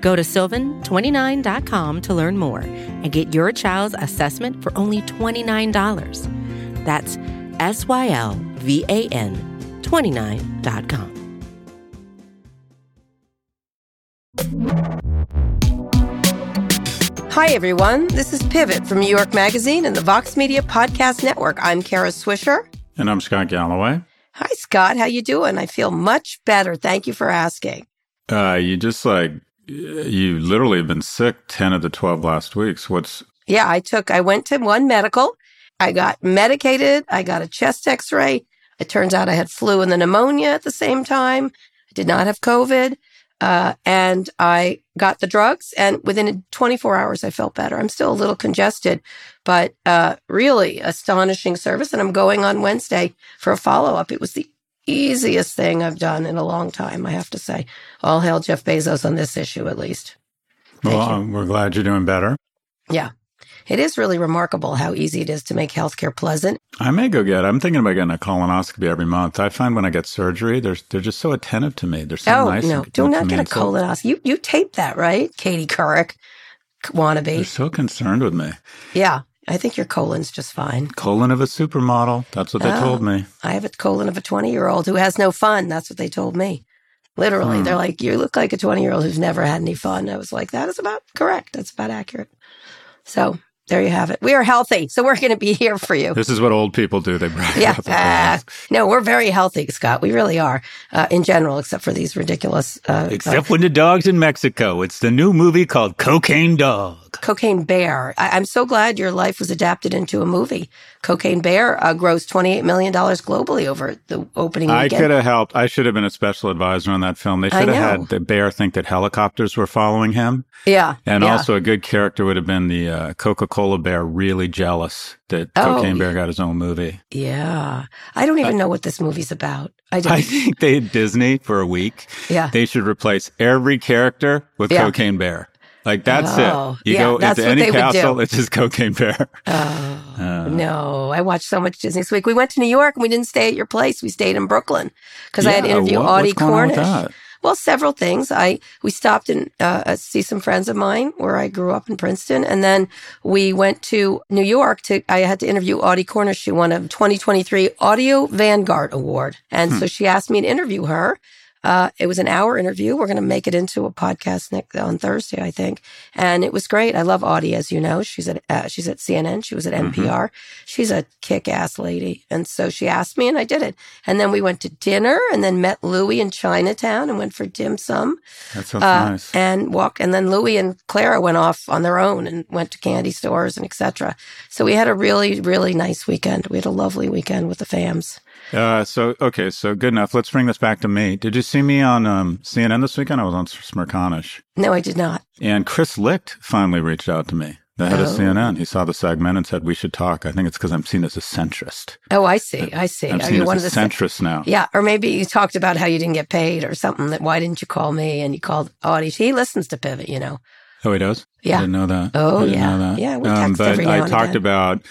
Go to sylvan29.com to learn more and get your child's assessment for only $29. That's S Y L V A N 29.com. Hi, everyone. This is Pivot from New York Magazine and the Vox Media Podcast Network. I'm Kara Swisher. And I'm Scott Galloway. Hi, Scott. How you doing? I feel much better. Thank you for asking. Uh, you just like, you literally have been sick 10 of the 12 last weeks. What's. Yeah, I took, I went to one medical. I got medicated. I got a chest x ray. It turns out I had flu and the pneumonia at the same time. I did not have COVID. Uh, and I got the drugs, and within 24 hours, I felt better. I'm still a little congested, but uh, really astonishing service. And I'm going on Wednesday for a follow up. It was the easiest thing I've done in a long time, I have to say. All hail Jeff Bezos on this issue, at least. Thank well, um, we're glad you're doing better. Yeah. It is really remarkable how easy it is to make healthcare pleasant. I may go get. I'm thinking about getting a colonoscopy every month. I find when I get surgery, they're they're just so attentive to me. They're so oh, nice. no, do not get a colonoscopy. You you tape that right, Katie Couric, wannabe. They're so concerned with me. Yeah, I think your colon's just fine. Colon of a supermodel. That's what they oh, told me. I have a colon of a 20 year old who has no fun. That's what they told me. Literally, hmm. they're like, you look like a 20 year old who's never had any fun. I was like, that is about correct. That's about accurate. So there you have it. We are healthy, so we're going to be here for you. This is what old people do. They brag yeah. Uh, no, we're very healthy, Scott. We really are, uh, in general, except for these ridiculous. Uh, except when the dog's in Mexico. It's the new movie called Cocaine Dog. Cocaine Bear. I- am so glad your life was adapted into a movie. Cocaine Bear uh, grossed $28 million globally over the opening weekend. I could have helped. I should have been a special advisor on that film. They should have had the bear think that helicopters were following him. Yeah. And yeah. also a good character would have been the uh, Coca Cola Bear really jealous that oh, Cocaine Bear got his own movie. Yeah. I don't even know what this movie's about. I, I think they Disney for a week. Yeah. They should replace every character with yeah. Cocaine Bear. Like that's oh, it. You yeah, go into any castle, it's just cocaine bear. Oh uh, no! I watched so much Disney this week. We went to New York and we didn't stay at your place. We stayed in Brooklyn because yeah, I had to interview what, Audie Cornish. Well, several things. I we stopped and uh, uh, see some friends of mine where I grew up in Princeton, and then we went to New York to. I had to interview Audie Cornish. She won a 2023 Audio Vanguard Award, and hmm. so she asked me to interview her. Uh, it was an hour interview. We're going to make it into a podcast next, on Thursday, I think. And it was great. I love Audie, as you know. She's at uh, she's at CNN. She was at NPR. Mm-hmm. She's a kick ass lady. And so she asked me, and I did it. And then we went to dinner, and then met Louie in Chinatown, and went for dim sum. That sounds uh, nice. And walked. And then Louie and Clara went off on their own and went to candy stores and etc. So we had a really really nice weekend. We had a lovely weekend with the fams. Uh, so okay, so good enough. Let's bring this back to me. Did you see me on um, CNN this weekend? I was on Smerconish. No, I did not. And Chris Licht finally reached out to me, the head oh. of CNN. He saw the segment and said we should talk. I think it's because I'm seen as a centrist. Oh, I see. I see. I'm Are seen you as one a of the centrist now? Yeah, or maybe you talked about how you didn't get paid or something. That why didn't you call me? And you called Audie. He listens to Pivot, you know. Oh, he does. Yeah, I didn't know that. Oh, yeah, yeah. We text um, but every now I and talked again. about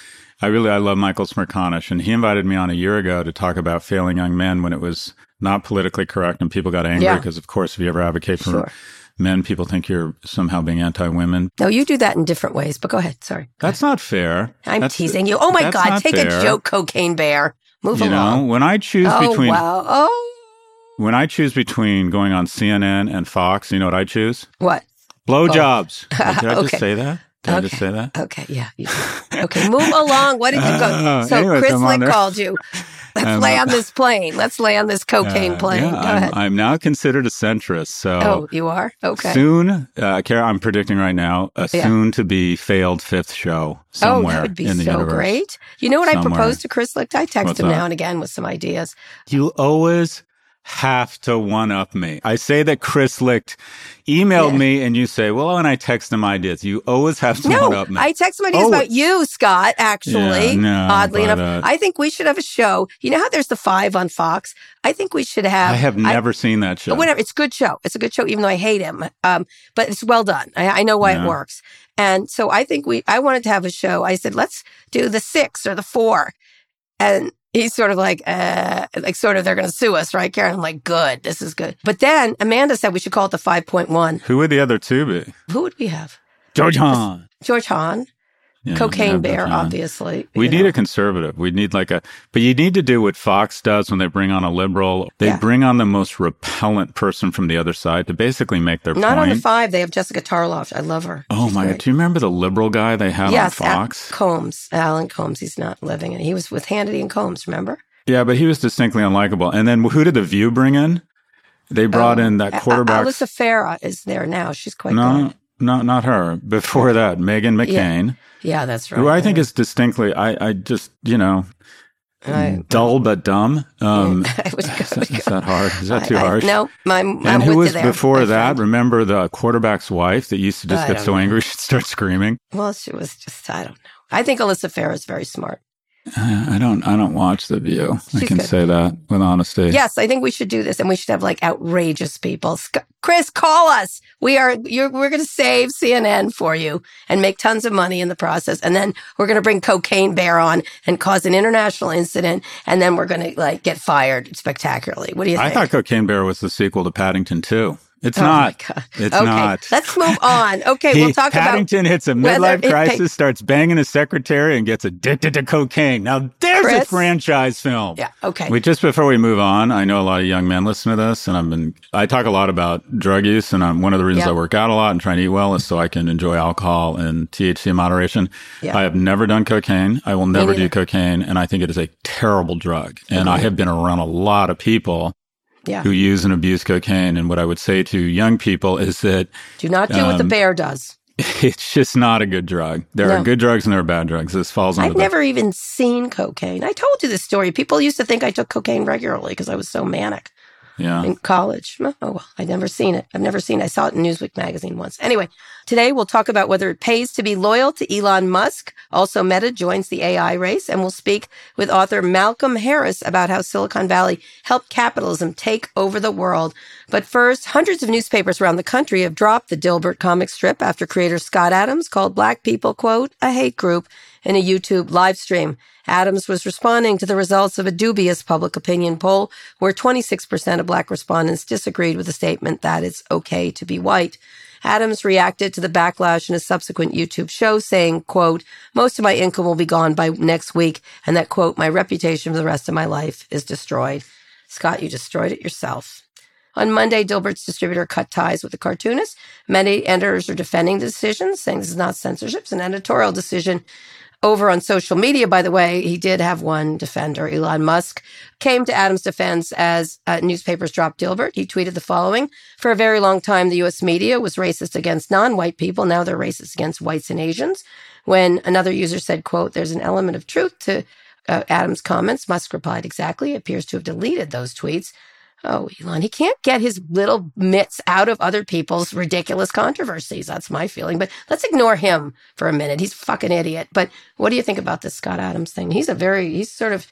I really I love Michael Smerconish, and he invited me on a year ago to talk about failing young men when it was not politically correct, and people got angry Yeah. because, of course, if you ever advocate for Sure. men, people think you're somehow being anti-women. No, you do that in different ways. But go ahead. Sorry. Go That's not fair. I'm That's- teasing you. Oh my God! Take fair. a joke, Cocaine Bear. Move You along. know, when I choose oh between wow. Oh, when I choose between going on CNN and Fox, you know what I choose? what? Blowjobs. Oh. Did I Okay. just say that? Did I Okay. just say that? Okay, yeah. okay, move along. What did you go? Uh, So anyways, Chris I'm Licht called you. Let's I'm, lay uh, on this plane. Let's lay on this cocaine Uh, plane. yeah, Go I'm, ahead. I'm now considered a centrist. So oh, you are okay. Soon, uh, Kara, I'm predicting right now a Yeah. soon to be failed fifth show Oh, somewhere that would be in the so universe. great. You know what I proposed to Chris Licht? I text What's him that? now and again with some ideas. You always have to one up me. I say that Chris Licht emailed yeah. me and you say, well, and I text him ideas, you always have to no, one up me. I text him ideas oh, about you, Scott, actually. Yeah, no, oddly enough. Uh, I think we should have a show. You know how there's the five on Fox? I think we should have. I have never I, seen that show. Whatever. It's a good show. It's a good show, even though I hate him. Um, but it's well done. I, I know why yeah. it works. And so I think we, I wanted to have a show. I said, let's do the six or the four. And he's sort of like, uh, like sort of, they're going to sue us, right, Karen? I'm like, good, this is good. But then Amanda said we should call it the 5.1. Who would the other two be? Who would we have? George Hahn. George Hahn. Yeah, Cocaine Bear, obviously. We need know. a conservative. We need like a, but you need to do what Fox does when they bring on a liberal. They yeah. bring on the most repellent person from the other side to basically make their Not point. on the five. They have Jessica Tarloff. I love her. Oh She's my great. God. Do you remember the liberal guy they had yes, on Fox? Colmes. Alan Colmes. He's not living. And he was with Hannity and Colmes, remember? Yeah, but he was distinctly unlikable. And then who did The View bring in? They brought oh, in that quarterback. Alyssa Farah is there now. She's quite no, good. No, not her. Before that, Meghan McCain. Yeah. Yeah, that's right. Who I think is distinctly, I, I just, you know, I, dull but dumb. Um, is, is, that hard? Is that too I, harsh? no, my, and who was before that? Friend. Remember the quarterback's wife that used to just get so know. angry she'd start screaming? Well, she was just, I don't know. I think Alyssa Farah is very smart. I don't. I don't watch The View. She's I can good. say that with honesty. Yes, I think we should do this, and we should have like outrageous people. Chris, call us. We are. we're going to save CNN for you and make tons of money in the process, and then we're going to bring Cocaine Bear on and cause an international incident, and then we're going to like get fired spectacularly. What do you think? I thought Cocaine Bear was the sequel to Paddington 2. It's oh not. It's okay, not. Let's move on. Okay, he, we'll talk about Paddington about hits a midlife crisis, starts banging his secretary, and gets addicted to cocaine. Now there's Chris? a franchise film. Yeah. Okay. We just before we move on, I know a lot of young men listen to this, and I've been I talk a lot about drug use, and I'm, one of the reasons I work out a lot and try to eat well is so I can enjoy alcohol and THC in moderation. Yeah. I have never done cocaine. I will never do cocaine, and I think it is a terrible drug. And mm-hmm. I have been around a lot of people yeah. who use and abuse cocaine. And what I would say to young people is that do not do um, what the um, bear does. It's just not a good drug. There no. are good drugs and there are bad drugs. This falls under. I've never even seen cocaine. I told you this story. People used to think I took cocaine regularly because I was so manic yeah. in college. Oh, well, I've never seen it. I've never seen it. I saw it in Newsweek magazine once. Anyway, today we'll talk about whether it pays to be loyal to Elon Musk. Also, Meta joins the AI race, and we'll speak with author Malcolm Harris about how Silicon Valley helped capitalism take over the world. But first, hundreds of newspapers around the country have dropped the Dilbert comic strip after creator Scott Adams called Black people, quote, a hate group in a YouTube live stream. Adams was responding to the results of a dubious public opinion poll where 26% of black respondents disagreed with the statement that it's okay to be white. Adams reacted to the backlash in a subsequent YouTube show saying, quote, most of my income will be gone by next week and that, quote, my reputation for the rest of my life is destroyed. Scott, you destroyed it yourself. On Monday, Dilbert's distributor cut ties with the cartoonist. Many editors are defending the decision, saying this is not censorship, it's an editorial decision over on social media, by the way, he did have one defender, Elon Musk, came to Adams' defense as uh, newspapers dropped Dilbert. He tweeted the following For a very long time, the U.S. media was racist against non white people. Now they're racist against whites and Asians. When another user said, quote, there's an element of truth to uh, Adams' comments, Musk replied, exactly. Appears to have deleted those tweets. Oh, Elon, he can't get his little mitts out of other people's ridiculous controversies. That's my feeling. But let's ignore him for a minute. He's a fucking idiot. But what do you think about this Scott Adams thing? He's a very, he's sort of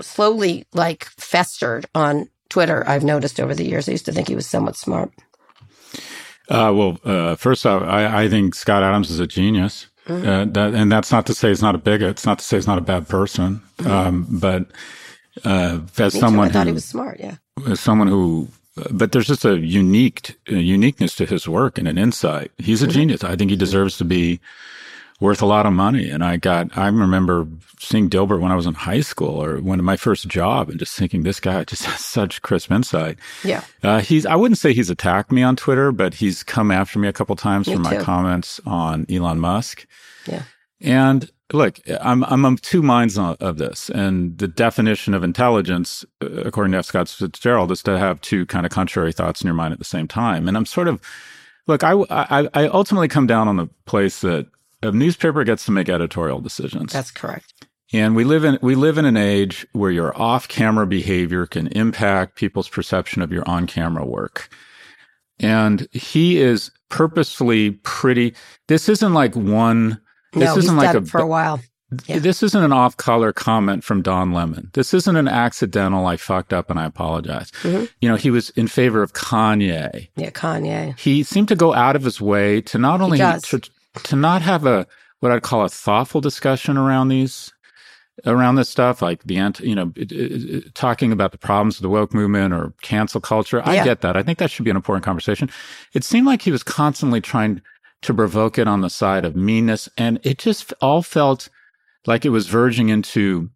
slowly like festered on Twitter, I've noticed over the years. I used to think he was somewhat smart. Uh, well, uh, first off, I, I, think Scott Adams is a genius. Mm-hmm. Uh, that, and that's not to say he's not a bigot. It's not to say he's not a bad person. Mm-hmm. Um, but uh, as Me someone too. I thought he was smart, yeah. As someone who, but there's just a unique a uniqueness to his work and an insight. He's a genius. I think he deserves to be worth a lot of money. And I got, I remember seeing Dilbert when I was in high school or when my first job and just thinking this guy just has such crisp insight. Yeah. Uh, he's, I wouldn't say he's attacked me on Twitter, but he's come after me a couple times me for too. my comments on Elon Musk. Yeah. And look, I'm I'm of two minds of this, and the definition of intelligence, uh, according to F. Scott Fitzgerald, is to have two kind of contrary thoughts in your mind at the same time. And I'm sort of, look, I I, I ultimately come down on the place that a newspaper gets to make editorial decisions. That's correct. And we live in we live in an age where your off-camera behavior can impact people's perception of your on-camera work. And he is purposefully pretty. This isn't like one. This no, isn't like a for a while. Yeah. This isn't an off-color comment from Don Lemon. This isn't an accidental. I fucked up and I apologize. Mm-hmm. You know, he was in favor of Kanye. Yeah, Kanye. He seemed to go out of his way to not only to, to not have a what I'd call a thoughtful discussion around these around this stuff, like the anti, you know, it, it, it, talking about the problems of the woke movement or cancel culture. I yeah. get that. I think that should be an important conversation. It seemed like he was constantly trying to provoke it on the side of meanness, and it just all felt like it was verging into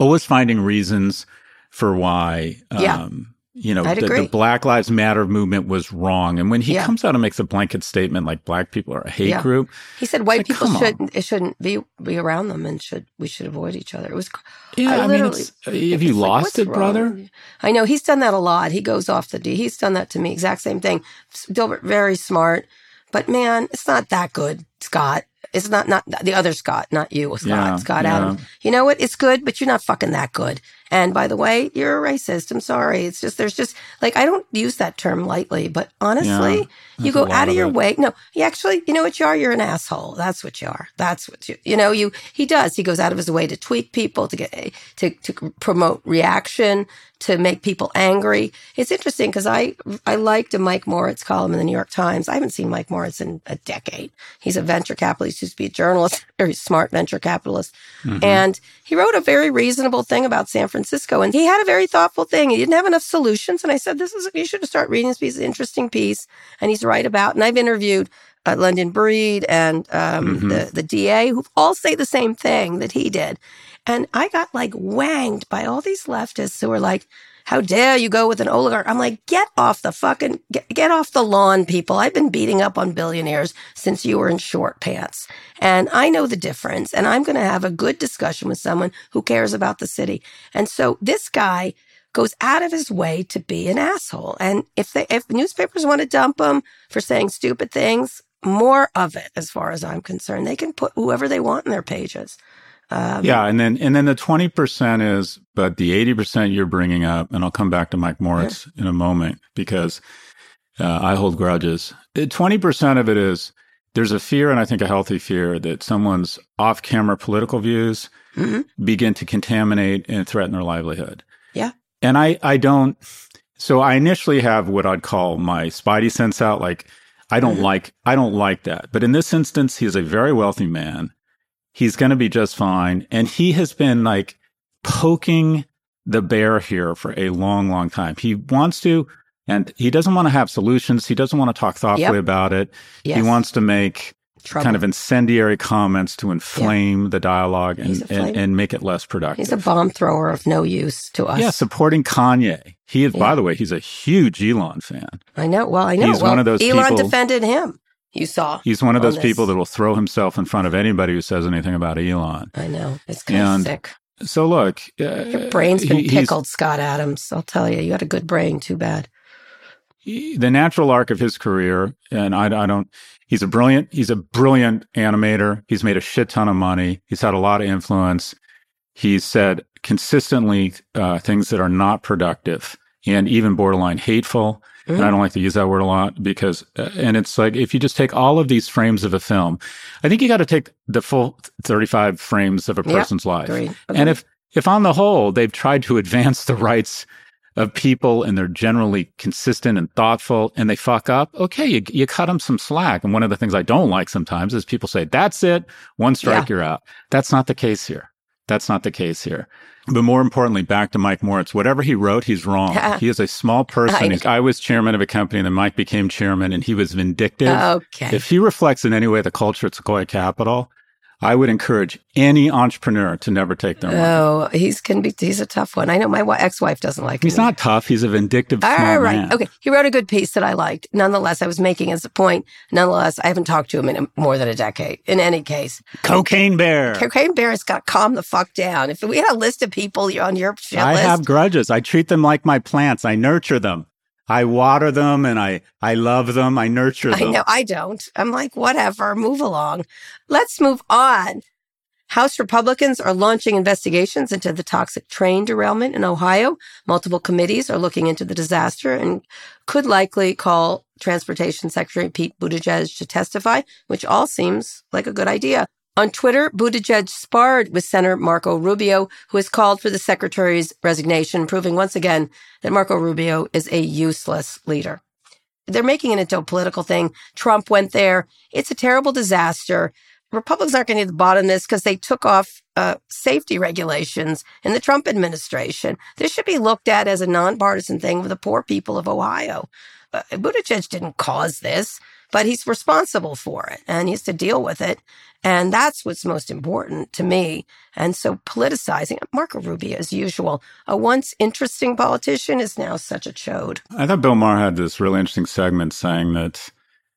always finding reasons for why. Yeah. Um, you know, the, the, Black Lives Matter movement was wrong. And when he yeah. comes out and makes a blanket statement like black people are a hate yeah. group, he said white like, people shouldn't it shouldn't be be around them and should we should avoid each other. It was yeah. I, I mean, it's, have you lost like, it, wrong? brother? I know he's done that a lot. He goes off the D. He's done that to me. Exact same thing. Dilbert very smart, but man, it's not that good, Scott. It's not not the other Scott, not you, Scott. Yeah, Scott yeah. Adams. You know what? It's good, but you're not fucking that good. And by the way, you're a racist. I'm sorry. It's just, there's just like, I don't use that term lightly, but honestly, yeah, you go out of, of your it. way. No, you actually, you know what you are? You're an asshole. That's what you are. That's what you, you know, you, he does. He goes out of his way to tweak people, to get, to, to promote reaction, to make people angry. It's interesting because I, I liked a Mike Moritz column in the New York Times. I haven't seen Mike Moritz in a decade. He's a venture capitalist, used to be a journalist, very smart venture capitalist. Mm-hmm. And he wrote a very reasonable thing about San Francisco. And he had a very thoughtful thing. He didn't have enough solutions. And I said, this is, you should start reading this piece, interesting piece. And he's right about, and I've interviewed uh, London Breed and um, mm-hmm. the, the DA who all say the same thing that he did. And I got like wanged by all these leftists who were like, how dare you go with an oligarch? I'm like, get off the fucking, get, get off the lawn, people. I've been beating up on billionaires since you were in short pants. And I know the difference. And I'm going to have a good discussion with someone who cares about the city. And so this guy goes out of his way to be an asshole. And if they, if newspapers want to dump him for saying stupid things, more of it, as far as I'm concerned. They can put whoever they want in their pages. Um, yeah, and then and then the twenty percent is, but the eighty percent you're bringing up, and I'll come back to Mike Moritz yeah. in a moment because uh, I hold grudges. Twenty percent of it is there's a fear, and I think a healthy fear that someone's off-camera political views mm-hmm. begin to contaminate and threaten their livelihood. Yeah, and I I don't. So I initially have what I'd call my spidey sense out, like. I don't mm-hmm. like I don't like that. But in this instance, he's a very wealthy man He's going to be just fine. And he has been like poking the bear here for a long, long time. He wants to, and he doesn't want to have solutions. He doesn't want to talk thoughtfully yep. about it. Yes. He wants to make Trouble. kind of incendiary comments to inflame yeah. the dialogue and, and, and, make it less productive. He's a bomb thrower of no use to us. Yeah, supporting Kanye. He is, yeah. by the way, he's a huge Elon fan. I know. Well, I know. He's well, one of those Elon people, defended him you saw. He's one of those on people that will throw himself in front of anybody who says anything about Elon. I know. It's kind of sick. So look, uh, your brain's been he, pickled, Scott Adams. I'll tell you, you had a good brain. Too bad. He, the natural arc of his career, and I, I don't. He's a brilliant. He's a brilliant animator. He's made a shit ton of money. He's had a lot of influence. He's said consistently uh, things that are not productive and even borderline hateful. Mm-hmm. And I don't like to use that word a lot because, uh, and it's like, if you just take all of these frames of a film, I think you got to take the full 35 frames of a person's yep. life. Okay. And if, if on the whole, they've tried to advance the rights of people and they're generally consistent and thoughtful and they fuck up, okay, you, you cut them some slack. And one of the things I don't like sometimes is people say, that's it, one strike, yeah. you're out. That's not the case here. That's not the case here. But more importantly, back to Mike Moritz, whatever he wrote, he's wrong. he is a small person. I, I, was chairman of a company, and then Mike became chairman, and he was vindictive. Okay. If he reflects in any way the culture at Sequoia Capital, I would encourage any entrepreneur to never take their money. Oh, he's can be he's a tough one. I know my ex-wife doesn't like him. He's not tough. He's a vindictive All right. man. Okay. He wrote a good piece that I liked. Nonetheless, I was making as a point. Nonetheless, I haven't talked to him in more than a decade. In any case, Cocaine Bear. Cocaine Bear has got to calm the fuck down. If we had a list of people on your shit I list, have grudges. I treat them like my plants. I nurture them. I water them and I, I love them. I nurture them. I know. I don't. I'm like, whatever, move along. Let's move on House Republicans are launching investigations into the toxic train derailment in Ohio. Multiple committees are looking into the disaster and could likely call Transportation Secretary Pete Buttigieg to testify, which all seems like a good idea. On Twitter, Buttigieg sparred with Senator Marco Rubio, who has called for the secretary's resignation, proving once again that Marco Rubio is a useless leader. They're making it into a political thing. Trump went there. It's a terrible disaster. Republicans aren't going to get the bottom of this because they took off uh, safety regulations in the Trump administration. This should be looked at as a nonpartisan thing for the poor people of Ohio. Uh, Buttigieg didn't cause this, but he's responsible for it and he has to deal with it. And that's what's most important to me. And so politicizing Marco Rubio, as usual, a once interesting politician is now such a chode. I thought Bill Maher had this really interesting segment saying that,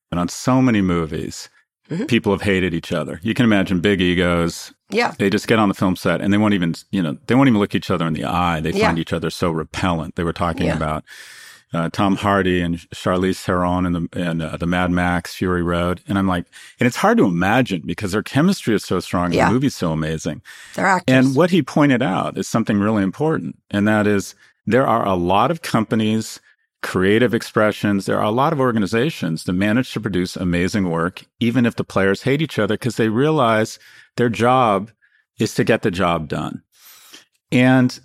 and on so many movies, Mm-hmm. People have hated each other. You can imagine big egos. Yeah. They just get on the film set and they won't even, you know, they won't even look each other in the eye. They find yeah. each other so repellent. They were talking yeah. about uh, Tom Hardy and Charlize Theron in the in uh, the Mad Max Fury Road, and I'm like, and it's hard to imagine because their chemistry is so strong, yeah. the movie's so amazing. They're actors. And what he pointed out is something really important, and that is there are a lot of companies creative expressions. There are a lot of organizations that manage to produce amazing work, even if the players hate each other, because they realize their job is to get the job done. And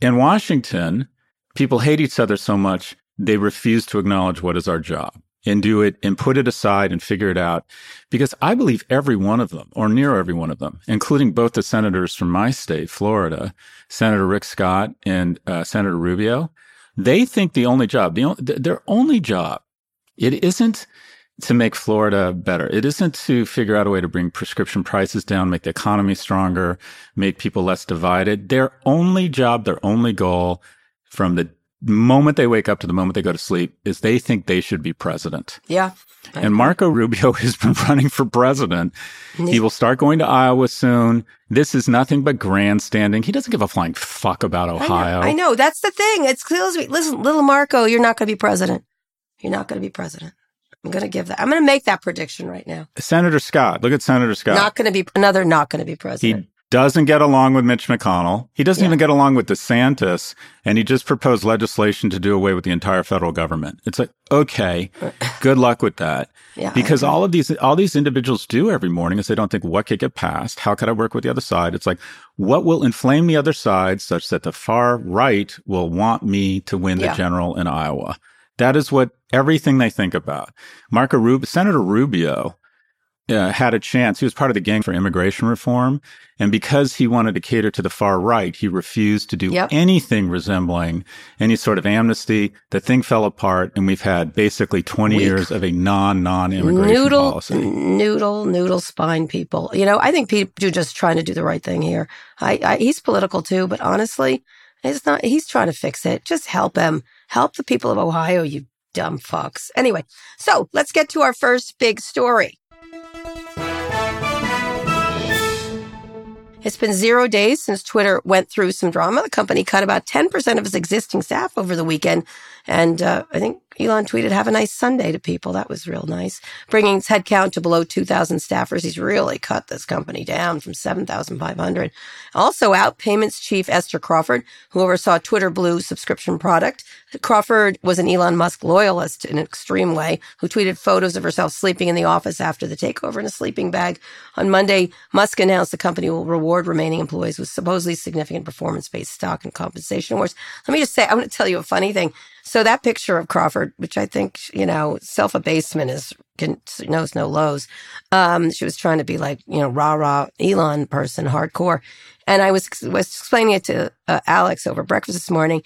in Washington, people hate each other so much, they refuse to acknowledge what is our job and do it and put it aside and figure it out. Because I believe every one of them, or near every one of them, including both the senators from my state, Florida, Senator Rick Scott and uh, Senator Rubio, they think the only job, the their only job, it isn't to make Florida better. It isn't to figure out a way to bring prescription prices down, make the economy stronger, make people less divided. Their only job, their only goal from the moment they wake up to the moment they go to sleep is they think they should be president. Yeah. And Marco Rubio has been running for president. He will start going to Iowa soon. This is nothing but grandstanding. He doesn't give a flying fuck about Ohio. I know. I know. That's the thing. It's clear. listen, little Marco, you're not going to be president. You're not going to be president. I'm going to give that. I'm going to make that prediction right now. Senator Scott. Look at Senator Scott. Not going to be another. Not going to be president. He doesn't get along with Mitch McConnell. He doesn't yeah. even get along with DeSantis. And he just proposed legislation to do away with the entire federal government. It's like, okay, good luck with that. Yeah, because all of these, all these individuals do every morning is they don't think what could get passed? How could I work with the other side? It's like, what will inflame the other side such that the far right will want me to win yeah. the general in Iowa? That is what everything they think about. Marco Rubio, Senator Rubio, uh, had a chance. He was part of the gang for immigration reform. And because he wanted to cater to the far right, he refused to do yep. anything resembling any sort of amnesty. The thing fell apart and we've had basically 20 Weak. years of a non, non immigration noodle, policy. Noodle, noodle spine people. You know, I think people are just trying to do the right thing here. I, I, he's political too, but honestly, it's not, he's trying to fix it. Just help him. Help the people of Ohio, you dumb fucks. Anyway, so let's get to our first big story. It's been zero days since Twitter went through some drama. The company cut about 10% of its existing staff over the weekend. And uh, I think Elon tweeted, have a nice Sunday to people. That was real nice. Bringing its headcount to below 2,000 staffers. He's really cut this company down from 7,500. Also out, payments chief Esther Crawford, who oversaw Twitter Blue subscription product. Crawford was an Elon Musk loyalist in an extreme way, who tweeted photos of herself sleeping in the office after the takeover in a sleeping bag. On Monday, Musk announced the company will reward remaining employees with supposedly significant performance-based stock and compensation awards. Let me just say, I want to tell you a funny thing. So that picture of Crawford, which I think, you know, self abasement is, can, knows no lows. Um, she was trying to be like, you know, rah rah Elon person, hardcore. And I was, was explaining it to uh, Alex over breakfast this morning.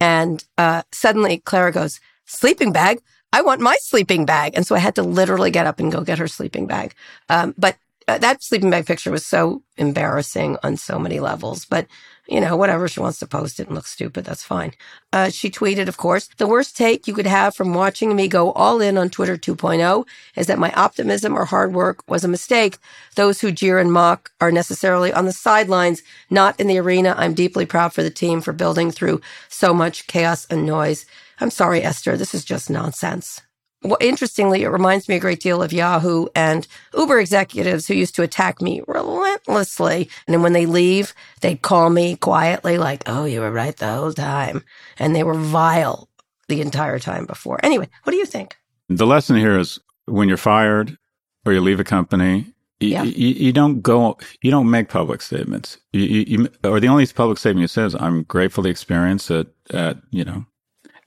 And uh, suddenly Clara goes, sleeping bag? I want my sleeping bag. And so I had to literally get up and go get her sleeping bag. Um, but that sleeping bag picture was so embarrassing on so many levels. But you know, whatever. She wants to post it and look stupid. That's fine. Uh, she tweeted, of course, the worst take you could have from watching me go all in on Twitter 2.0 is that my optimism or hard work was a mistake. Those who jeer and mock are necessarily on the sidelines, not in the arena. I'm deeply proud for the team for building through so much chaos and noise. I'm sorry, Esther. This is just nonsense. Well, interestingly, it reminds me a great deal of Yahoo and Uber executives who used to attack me relentlessly. And then when they leave, they'd call me quietly, like, oh, you were right the whole time. And they were vile the entire time before. Anyway, what do you think? The lesson here is when you're fired or you leave a company, yeah. you, you, don't go, you don't make public statements. You, you, or the only public statement you say is, I'm grateful the experience at, at you know,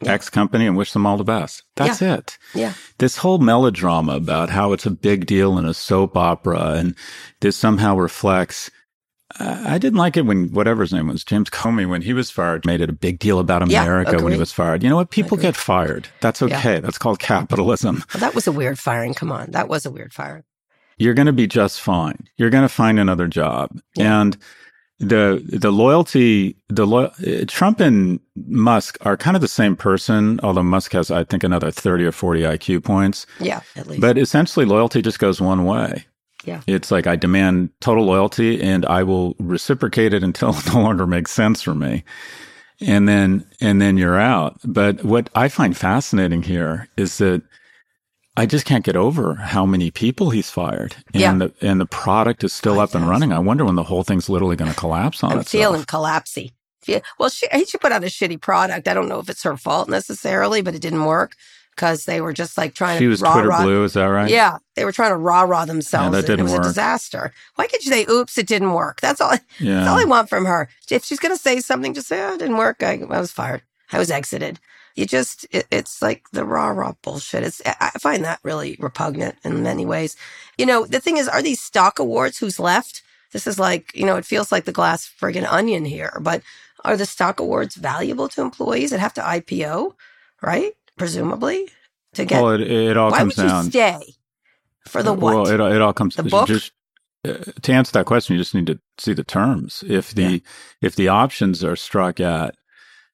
yeah. X company and wish them all the best. That's yeah. it. Yeah. This whole melodrama about how it's a big deal in a soap opera and this somehow reflects. Uh, I didn't like it when whatever his name was, James Comey, when he was fired, made it a big deal about America yeah, when he was fired. You know what? People get fired. That's okay. That's called capitalism. Well, that was a weird firing. Come on. That was a weird firing. You're going to be just fine. You're going to find another job. And the the loyalty the lo- Trump and Musk are kind of the same person, although Musk has I think another thirty or forty IQ points. Yeah, at least. But essentially, loyalty just goes one way. Yeah, it's like I demand total loyalty, and I will reciprocate it until it no longer makes sense for me, and then and then you're out. But what I find fascinating here is that I just can't get over how many people he's fired, and yeah. the and the product is still up and running. I wonder when the whole thing's literally going to collapse on I'm itself. feeling collapsy. Well, she, he should put out a shitty product. I don't know if it's her fault necessarily, but it didn't work because they were just like trying she to. was rah, Twitter rah. blue. Is that right? Yeah, they were trying to rah rah themselves. Yeah, that didn't it was work. a disaster. Why can't you say, "Oops, it didn't work"? That's all. Yeah. That's all I want from her. If she's going to say something, just say, "Oh, it didn't work. I, I was fired. I was exited." You just it, it's like the rah rah bullshit. It's I find that really repugnant in many ways. You know, the thing is, are these stock awards? Who's left? This is like you know, it feels like the glass friggin' onion here. But are the stock awards valuable to employees that have to IPO? Right, presumably to get. Well, it, it all why comes would you. Stay for the what? Well, it, it all comes to the book. Just, uh, to answer that question, you just need to see the terms. If the yeah. if the options are struck at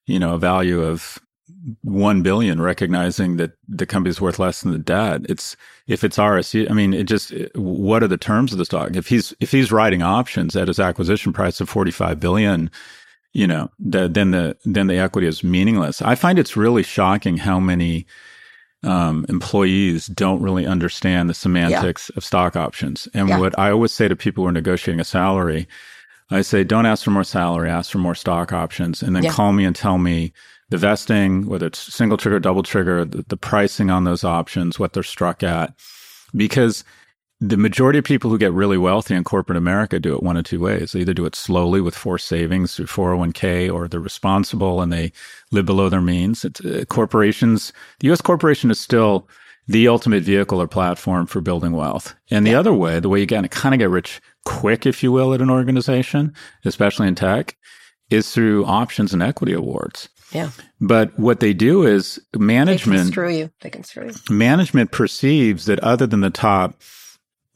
you know a value of 1 billion recognizing that the company is worth less than the debt it's if it's RSU I mean it just what are the terms of the stock if he's if he's writing options at his acquisition price of 45 billion you know the, then the then the equity is meaningless I find it's really shocking how many um, employees don't really understand the semantics yeah. of stock options and yeah. what I always say to people who are negotiating a salary I say don't ask for more salary ask for more stock options and then yeah. call me and tell me the vesting, whether it's single trigger, double trigger, the, the pricing on those options, what they're struck at. Because the majority of people who get really wealthy in corporate America do it one of two ways. They either do it slowly with forced savings through 401k or they're responsible and they live below their means. It's, uh, corporations, the US corporation is still the ultimate vehicle or platform for building wealth. And the yeah. other way, the way you of kind of get rich quick, if you will, at an organization, especially in tech, is through options and equity awards. Yeah. But what they do is management they can screw you. They can screw you. Management perceives that other than the top,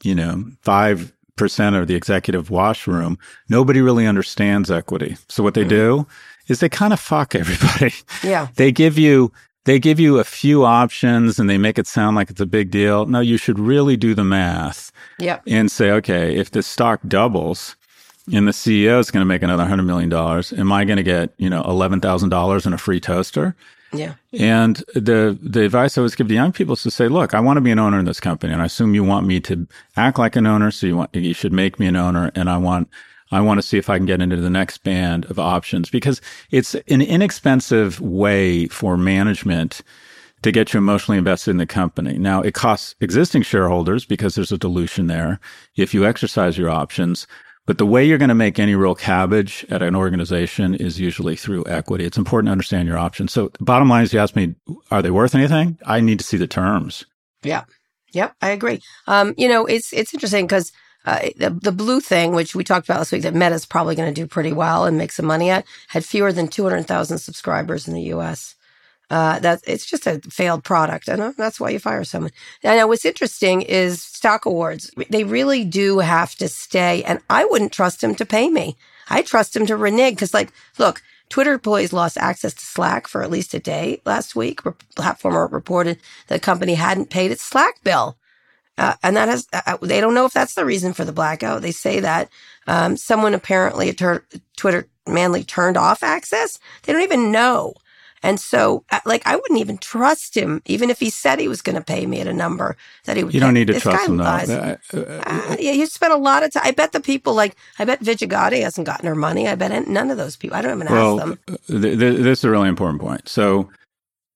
you know, five percent of the executive washroom, nobody really understands equity. So what they mm. do is they kind of fuck everybody. Yeah. they give you they give you a few options and they make it sound like it's a big deal. No, you should really do the math. Yep. And say, okay, if the stock doubles, and the CEO is going to make another $100 million, am I going to get, you know, $11,000 and a free toaster? Yeah. And the the advice I always give to young people is to say, look, I want to be an owner in this company, and I assume you want me to act like an owner, so you want you should make me an owner, and I want I want to see if I can get into the next band of options because it's an inexpensive way for management to get you emotionally invested in the company. Now, it costs existing shareholders because there's a dilution there if you exercise your options. But the way you're going to make any real cabbage at an organization is usually through equity. It's important to understand your options. So, bottom line is, you ask me, are they worth anything? I need to see the terms. Yeah. Yep. I agree. Um, you know, it's it's interesting because uh, the, the blue thing, which we talked about last week, that Meta's probably going to do pretty well and make some money at, had fewer than 200,000 subscribers in the U.S. Uh, that it's just a failed product, and that's why you fire someone. Now, what's interesting is stock awards. They really do have to stay, and I wouldn't trust him to pay me. I trust him to renege because, like, look, Twitter employees lost access to Slack for at least a day last week. Platformer reported the company hadn't paid its Slack bill. Uh, and that has, uh, uh, they don't know if that's the reason for the blackout. They say that um, someone apparently Twitter manly turned off access. They don't even know. And so, uh, like, I wouldn't even trust him, even if he said he was going to pay me at a number that he would. You don't need to this trust him, though. Uh, uh, uh, yeah, you spent a lot of time. I bet the people, like, I bet Vijaya Gadde hasn't gotten her money. I bet none of those people. I don't even well, ask them. Th- th- this is a really important point. So,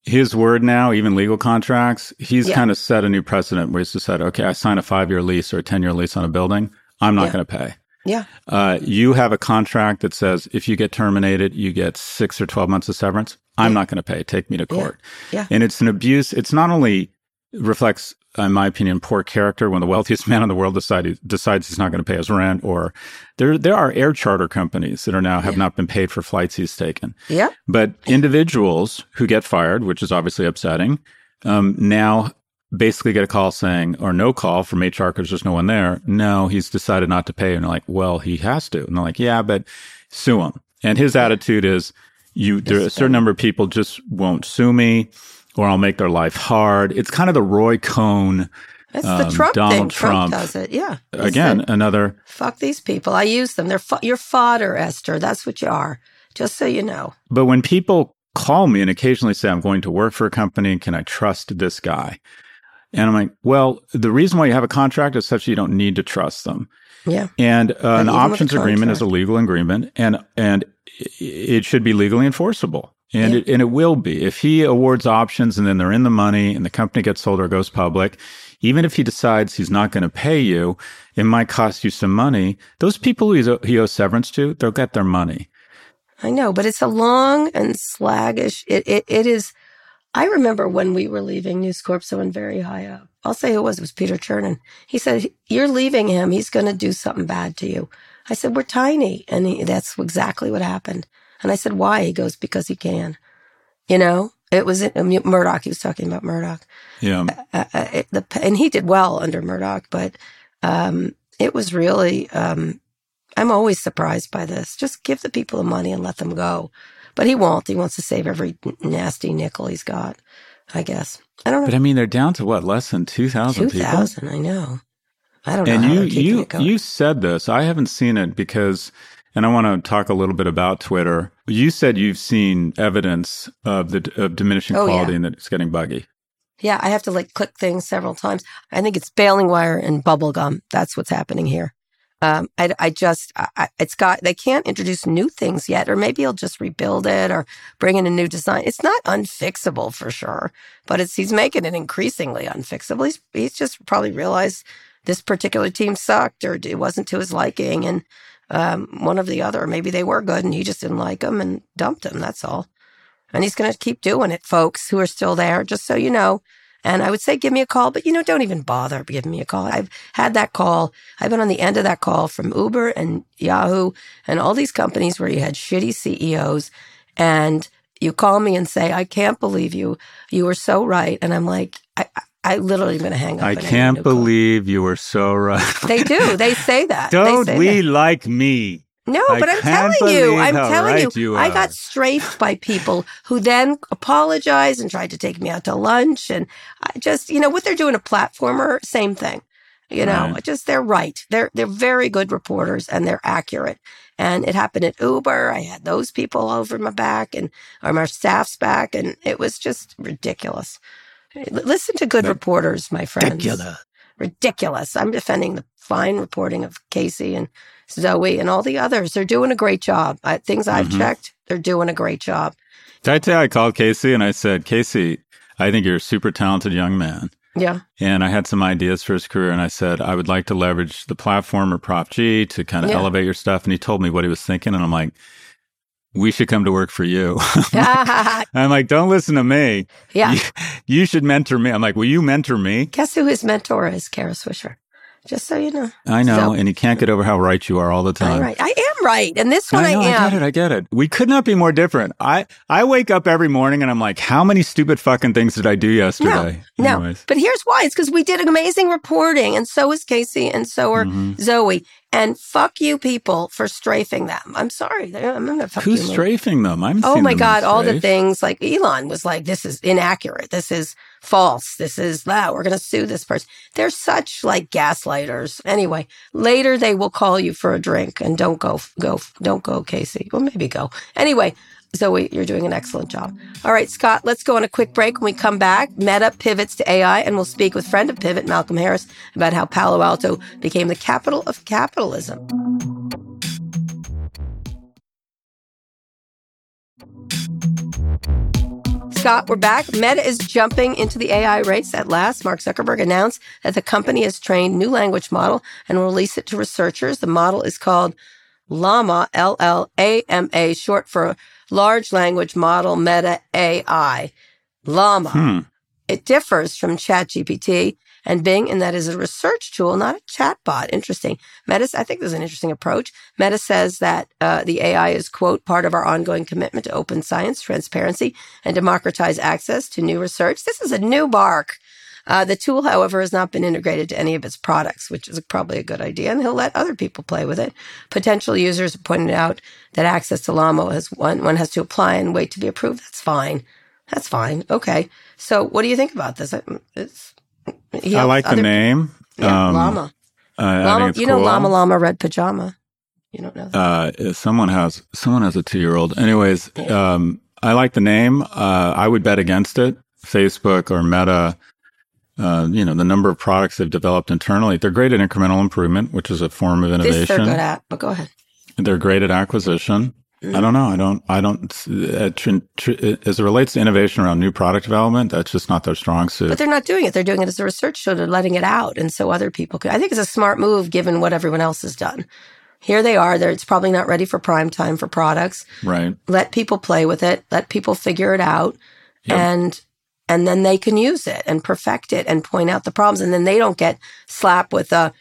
his word now, even legal contracts, he's yeah. kind of set a new precedent where he's just said, okay, I sign a five year lease or a 10 year lease on a building. I'm not yeah. going to pay. Yeah. Uh, you have a contract that says if you get terminated, you get six or 12 months of severance. I'm yeah. not going to pay. Take me to court. Yeah. yeah. And it's an abuse. It's not only reflects, in my opinion, poor character when the wealthiest man in the world decide, decides he's not going to pay his rent, or there there are air charter companies that are now have yeah. not been paid for flights he's taken. Yeah. But individuals who get fired, which is obviously upsetting, um, now basically get a call saying, or no call from HR because there's no one there. No, he's decided not to pay. And they're like, well, he has to. And they're like, yeah, but sue him. And his attitude is, you, there are a certain number of people just won't sue me or I'll make their life hard. It's kind of the Roy Cohn. That's um, the Trump Donald thing. Trump, Trump does it. Yeah. Again, another. Fuck these people. I use them. They're fo- you're fodder, Esther. That's what you are. Just so you know. But when people call me and occasionally say, I'm going to work for a company, can I trust this guy? And I'm like, well, the reason why you have a contract is such you don't need to trust them. Yeah. And uh, an options agreement is a legal agreement, and and it should be legally enforceable. And yeah. it, and it will be if he awards options and then they're in the money and the company gets sold or goes public. Even if he decides he's not going to pay you, it might cost you some money. Those people he owes severance to, they'll get their money. I know, but it's a long and slaggish. It it, it is I remember when we were leaving News Corp, someone very high up. I'll say who it was. It was Peter Chernin. He said, "You're leaving him. He's going to do something bad to you." I said, "We're tiny," and he, that's exactly what happened. And I said, "Why?" He goes, "Because he can." You know, it was Murdoch. He was talking about Murdoch. Yeah. Uh, uh, it, the, and he did well under Murdoch, but um, it was really. Um, I'm always surprised by this. Just give the people the money and let them go. But he won't. He wants to save every nasty nickel he's got, I guess. I don't know. But I mean, they're down to what, less than 2,000 people? 2,000, I know. I don't and know. And you, you, you said this. I haven't seen it because, and I want to talk a little bit about Twitter. You said you've seen evidence of the of diminishing oh, quality yeah. and that it's getting buggy. Yeah, I have to like click things several times. I think it's baling wire and bubble gum. That's what's happening here. Um, I, I just, I, it's got, they can't introduce new things yet, or maybe he'll just rebuild it or bring in a new design. It's not unfixable for sure, but it's, he's making it increasingly unfixable. He's, he's just probably realized this particular team sucked or it wasn't to his liking. And, um, one of the other, maybe they were good and he just didn't like them and dumped them. That's all. And he's going to keep doing it, folks who are still there, just so you know. And I would say, give me a call, but you know, don't even bother giving me a call. I've had that call. I've been on the end of that call from Uber and Yahoo and all these companies where you had shitty CEOs and you call me and say, I can't believe you. You were so right. And I'm like, I, I literally am going to hang up. I can't believe you were so right. they do. They say that. Don't say we that. like me? No, but I am telling you, I'm telling right you, you I got strafed by people who then apologized and tried to take me out to lunch. And I just, you know, what they're doing a platformer, same thing. You know, right. just they're right. They're they're very good reporters and they're accurate. And it happened at Uber. I had those people over my back and or my staff's back, and it was just ridiculous. Listen to good reporters, my friends. Ridiculous. Ridiculous. I'm defending the fine reporting of Casey and Zoe and all the others. They're doing a great job. I, things I've mm-hmm. checked, they're doing a great job. Did I tell you I called Casey and I said, Casey, I think you're a super talented young man. Yeah. And I had some ideas for his career and I said, I would like to leverage the platform or Prop G to kind of yeah. elevate your stuff. And he told me what he was thinking. And I'm like, we should come to work for you. I'm like, don't listen to me. Yeah. You, you, should mentor me. I'm like, will you mentor me? Guess who his mentor is? Kara Swisher just so you know. I know, so, and you can't get over how right you are all the time. Right, I am right, and this one I, know, I am. I get it. I get it. We could not be more different. I I wake up every morning and I'm like, how many stupid fucking things did I do yesterday? No, no. but here's why. It's because we did amazing reporting, and so is Casey, and so are mm-hmm. Zoe. And fuck you people for strafing them. I'm sorry. I'm gonna fuck Who's you. strafing them? I'm. Oh my god! All the things like Elon was like, "This is inaccurate. This is false. This is that. We're gonna sue this person." They're such like gaslighters. Anyway, later they will call you for a drink and don't go, go, don't go, Casey. Well, maybe go. Anyway, Zoe, you're doing an excellent job. All right, Scott, let's go on a quick break. When we come back, Meta pivots to AI, and we'll speak with friend of Pivot, Malcolm Harris, about how Palo Alto became the capital of capitalism. Scott, we're back. Meta is jumping into the AI race at last. Mark Zuckerberg announced that the company has trained new language model and will release it to researchers. The model is called Llama, L L A M A, short for Large Language Model Meta AI. Llama. Hmm. It differs from ChatGPT and Bing in that is a research tool, not a chatbot. Interesting. Meta, I think there's an interesting approach. Meta says that uh, the AI is, quote, part of our ongoing commitment to open science, transparency, and democratize access to new research. This is a new bark. Uh, the tool, however, has not been integrated to any of its products, which is probably a good idea, and he'll let other people play with it. Potential users pointed out that access to Llama has one, one has to apply and wait to be approved. That's fine. That's fine. Okay. So, what do you think about this? It's, I like the name. Yeah, um, llama. Uh, llama you know, llama, llama, red pajama. You don't know. That. Uh, someone has someone has a two year old. Anyways, yeah. um, I like the name. Uh, I would bet against it. Facebook or Meta uh, you know, the number of products they've developed internally. They're great at incremental improvement, which is a form of innovation. This they're good at, but go ahead. They're great at acquisition. Mm-hmm. I don't know. I don't, I don't, uh, tr- as it relates to innovation around new product development, that's just not their strong suit. But they're not doing it. They're doing it as a research show. They're letting it out. And so other people could, I think it's a smart move given what everyone else has done. Here they are. They're, it's probably not ready for prime time for products. Right. Let people play with it. Let people figure it out. Yep. And and then they can use it and perfect it and point out the problems. And then they don't get slapped with a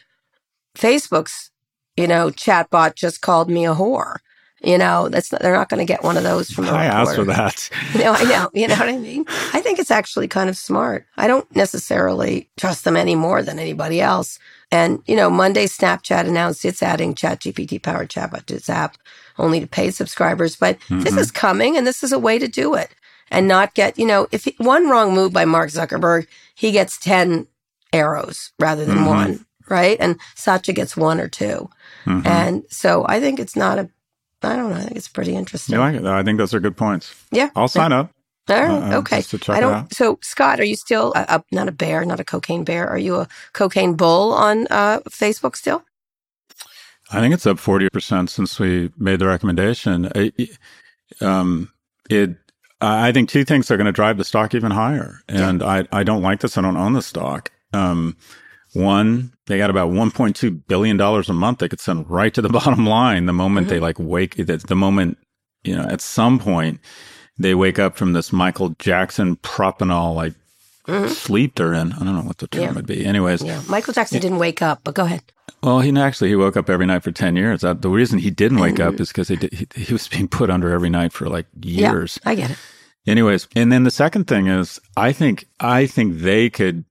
Facebook's, you know, chatbot just called me a whore. You know, that's not, they're not going to get one of those from the I asked for that. You know, I know. You know what I mean? I think it's actually kind of smart. I don't necessarily trust them any more than anybody else. And, you know, Monday Snapchat announced it's adding ChatGPT powered chatbot to its app only to paid subscribers. But mm-hmm. this is coming and this is a way to do it and not get, you know, if one wrong move by Mark Zuckerberg, he gets 10 arrows rather than mm-hmm. one, right? And Satya gets one or 2 mm-hmm. And so I think it's not a, I don't know, I think it's pretty interesting. Yeah, I, I think those are good points. Yeah. I'll sign yeah. up. All right. Uh, okay. I don't. So, Scott, are you still a, a, not a bear, not a cocaine bear? Are you a cocaine bull on uh, Facebook still? I think it's up forty percent since we made the recommendation. Um, it I think two things are going to drive the stock even higher. And yeah. I, I don't like this. I don't own the stock. Um, one, they got about $1.2 billion a month they could send right to the bottom line the moment mm-hmm. they like wake, the moment, you know, at some point they wake up from this Michael Jackson propofol like mm-hmm. sleep they're in. I don't know what the term yeah. would be. Anyways. Yeah. Michael Jackson didn't wake up, but go ahead. Well, he actually he woke up every night for ten years. the reason he didn't wake mm-hmm. up is because he, he, he was being put under every night for like years. Yeah, I get it. Anyways, and then the second thing is, I think I think they could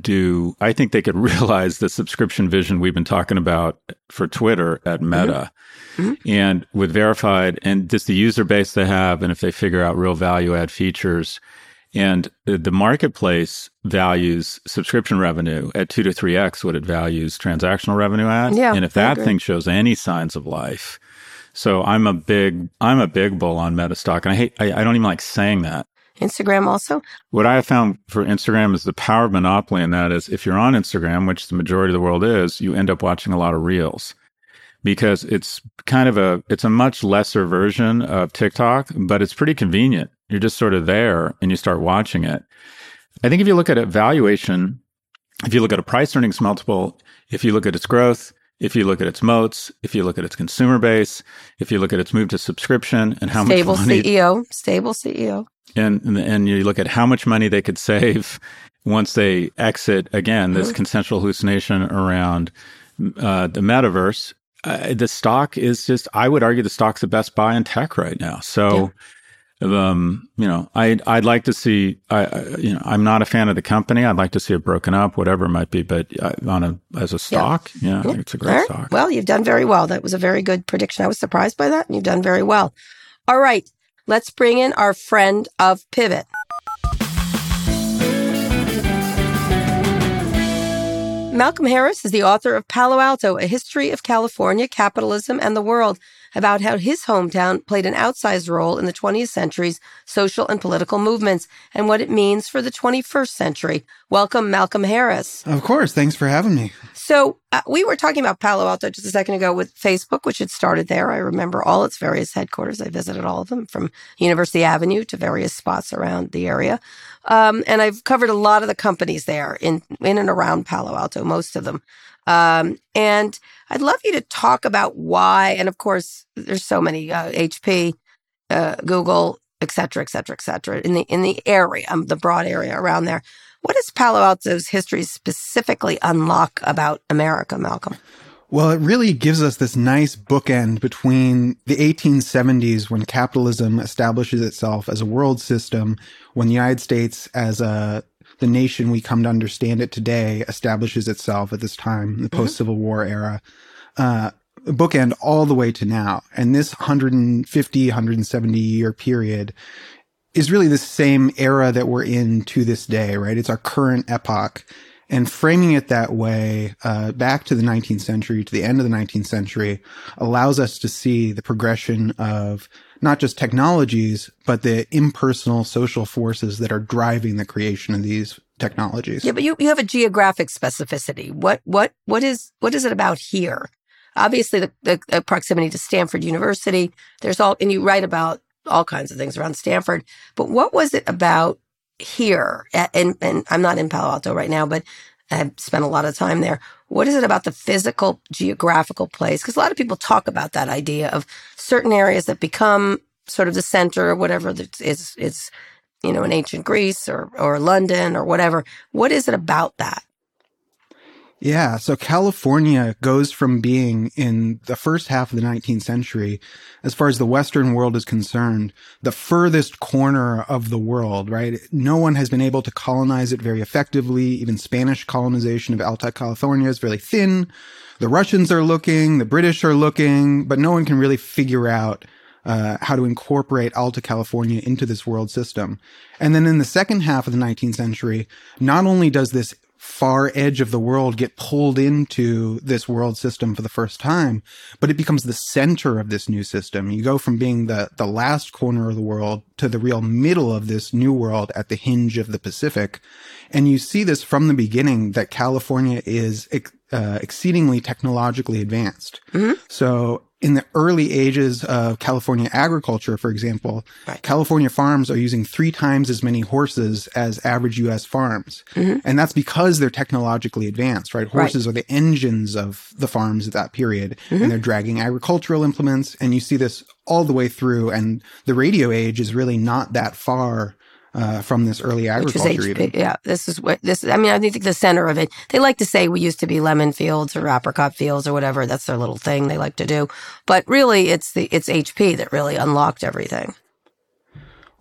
do. I think they could realize the subscription vision we've been talking about for Twitter at mm-hmm. Meta, mm-hmm. and with verified and just the user base they have, and if they figure out real value add features, and the marketplace values subscription revenue at two to three x what it values transactional revenue at. Yeah, and if that thing shows any signs of life, so I'm a big I'm a big bull on Metastock, and I hate I, I don't even like saying that. Instagram also. What I have found for Instagram is the power of monopoly, and that is if you're on Instagram, which the majority of the world is, you end up watching a lot of reels because it's kind of a it's a much lesser version of TikTok, but it's pretty convenient. You're just sort of there and you start watching it. I think if you look at a valuation, if you look at a price earnings multiple, if you look at its growth, if you look at its moats, if you look at its consumer base, if you look at its move to subscription and how stable much money, CEO, stable CEO, and and you look at how much money they could save once they exit again this mm-hmm. consensual hallucination around uh, the metaverse. Uh, the stock is just, I would argue, the stock's the best buy in tech right now. So. Um, you know, I'd, I'd like to see, I, I, you know, I'm not a fan of the company. I'd like to see it broken up, whatever it might be, but uh, on a, as a stock, yeah, yeah, yeah. it's a great right. stock. Well, you've done very well. That was a very good prediction. I was surprised by that and you've done very well. All right. Let's bring in our friend of Pivot. Malcolm Harris is the author of Palo Alto, A History of California, Capitalism, and the World, about how his hometown played an outsized role in the 20th century's social and political movements and what it means for the 21st century. Welcome, Malcolm Harris. Of course. Thanks for having me. So, uh, we were talking about Palo Alto just a second ago with Facebook, which had started there. I remember all its various headquarters. I visited all of them from University Avenue to various spots around the area. Um, and I've covered a lot of the companies there in, in and around Palo Alto, most of them. Um, and I'd love you to talk about why, and of course, there's so many uh, HP, uh, Google, et cetera, et cetera, et cetera, in the in the area, um, the broad area around there. What does Palo Alto's history specifically unlock about America, Malcolm? Well, it really gives us this nice bookend between the 1870s when capitalism establishes itself as a world system, when the United States as a the nation we come to understand it today establishes itself at this time, the mm-hmm. post Civil War era. Uh, bookend all the way to now. And this 150, 170 year period is really the same era that we're in to this day, right? It's our current epoch. And framing it that way, uh, back to the 19th century, to the end of the 19th century, allows us to see the progression of not just technologies, but the impersonal social forces that are driving the creation of these technologies. Yeah, but you, you have a geographic specificity. What what what is what is it about here? Obviously, the, the, the proximity to Stanford University. There's all, and you write about all kinds of things around Stanford. But what was it about here? And and I'm not in Palo Alto right now, but I've spent a lot of time there. What is it about the physical geographical place? Because a lot of people talk about that idea of certain areas that become sort of the center or whatever that is is you know in ancient Greece or or London or whatever. What is it about that? Yeah. So California goes from being in the first half of the 19th century, as far as the Western world is concerned, the furthest corner of the world, right? No one has been able to colonize it very effectively. Even Spanish colonization of Alta California is very thin. The Russians are looking, the British are looking, but no one can really figure out uh, how to incorporate Alta California into this world system. And then in the second half of the 19th century, not only does this far edge of the world get pulled into this world system for the first time, but it becomes the center of this new system. You go from being the, the last corner of the world to the real middle of this new world at the hinge of the Pacific. And you see this from the beginning that California is uh, exceedingly technologically advanced. Mm-hmm. So in the early ages of California agriculture, for example, right. California farms are using three times as many horses as average U.S. farms. Mm-hmm. And that's because they're technologically advanced, right? Horses right. are the engines of the farms at that period mm-hmm. and they're dragging agricultural implements. And you see this all the way through. And the radio age is really not that far uh, from this early agriculture. Which yeah, this is what this. I mean, I think the center of it. They like to say we used to be lemon fields or apricot fields or whatever. That's their little thing they like to do. But really, it's the it's HP that really unlocked everything.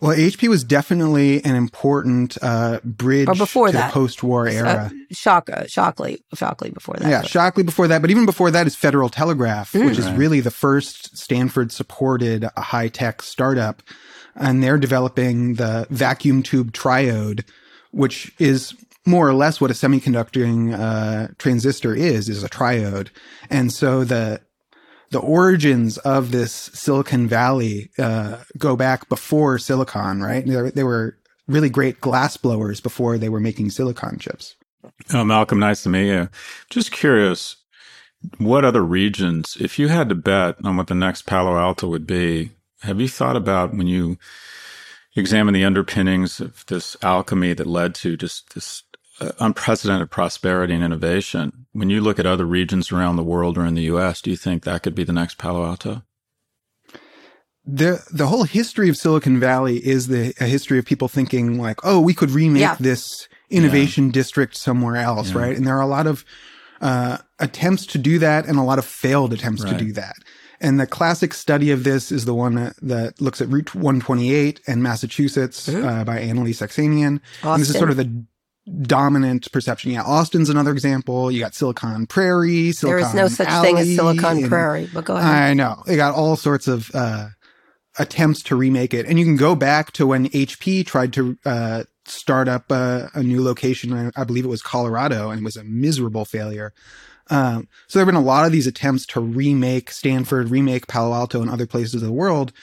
Well, HP was definitely an important uh, bridge or before to that. the post-war era. Uh, Shock, uh, Shockley, Shockley before that. Yeah, but. Shockley before that. But even before that is Federal Telegraph, mm. which is really the first Stanford-supported high-tech startup and they're developing the vacuum tube triode, which is more or less what a semiconducting uh, transistor is, is a triode. And so the the origins of this Silicon Valley uh, go back before silicon, right? They, they were really great glass blowers before they were making silicon chips. Oh, Malcolm, nice to meet you. Just curious, what other regions, if you had to bet on what the next Palo Alto would be, have you thought about when you examine the underpinnings of this alchemy that led to just this uh, unprecedented prosperity and innovation? When you look at other regions around the world or in the US, do you think that could be the next Palo Alto? the the whole history of Silicon Valley is the a history of people thinking like, oh, we could remake yeah. this innovation yeah. district somewhere else, yeah. right? And there are a lot of uh, attempts to do that and a lot of failed attempts right. to do that. And the classic study of this is the one that, that looks at Route 128 and Massachusetts mm-hmm. uh, by Annalise Saxenian. Austin. And this is sort of the dominant perception. Yeah, Austin's another example. You got Silicon Prairie, Silicon There is no such Alley, thing as Silicon Prairie, but go ahead. I know. They got all sorts of uh, attempts to remake it. And you can go back to when HP tried to uh, start up a, a new location. I, I, believe it was Colorado, and it was a miserable failure. Um, so there have been a lot of these attempts to remake Stanford, remake Palo Alto, and other places of the world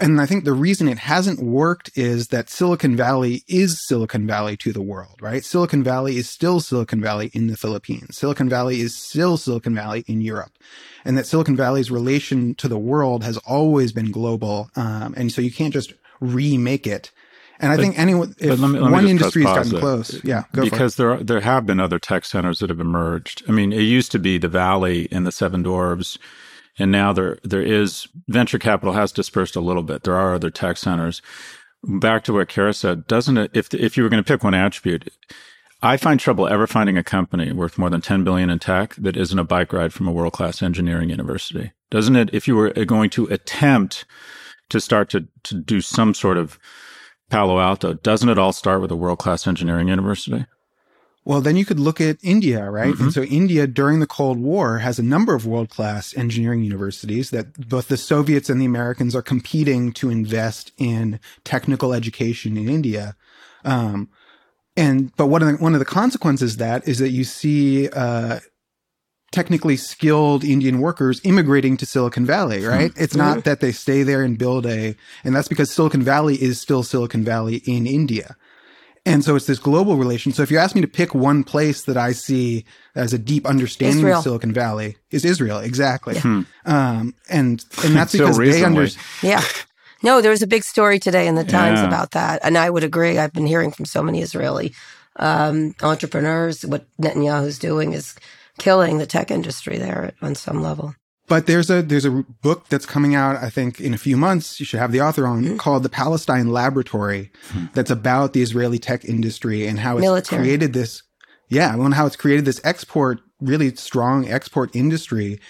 and I think the reason it hasn't worked is that Silicon Valley is Silicon Valley to the world, right? Silicon Valley is still Silicon Valley in the Philippines. Silicon Valley is still Silicon Valley in Europe. And that Silicon Valley's relation to the world has always been global. Um, and so you can't just remake it. And I but, think anyone, if let me, let one industry has gotten close, yeah, because there are, there have been other tech centers that have emerged. I mean, it used to be the Valley and the Seven Dwarfs and now there there is venture capital has dispersed a little bit. There are other tech centers. Back to what Kara said, doesn't it? If if you were going to pick one attribute, I find trouble ever finding a company worth more than 10 billion in tech that isn't a bike ride from a world class engineering university. Doesn't it? If you were uh, going to attempt to start to, to do some sort of Palo Alto, doesn't it all start with a world class engineering university? Well, then you could look at India, right? Mm-hmm. And so India during the Cold War has a number of world class engineering universities that both the Soviets and the Americans are competing to invest in technical education in India. Um, and, but one of the, one of the consequences of that is that you see, uh, technically skilled Indian workers immigrating to Silicon Valley, right? It's not that they stay there and build a, and that's because Silicon Valley is still Silicon Valley in India. And so it's this global relation. So if you ask me to pick one place that I see as a deep understanding Israel. of Silicon Valley, is Israel exactly. Yeah. Hmm. Um, and and that's because they understand. Yeah. No, there was a big story today in the Times yeah. about that, and I would agree. I've been hearing from so many Israeli um, entrepreneurs what Netanyahu's doing is killing the tech industry there on some level. But there's a there's a book that's coming out, I think, in a few months. You should have the author on mm-hmm. called "The Palestine Laboratory," mm-hmm. that's about the Israeli tech industry and how it's Military. created this. Yeah, and how it's created this export, really strong export industry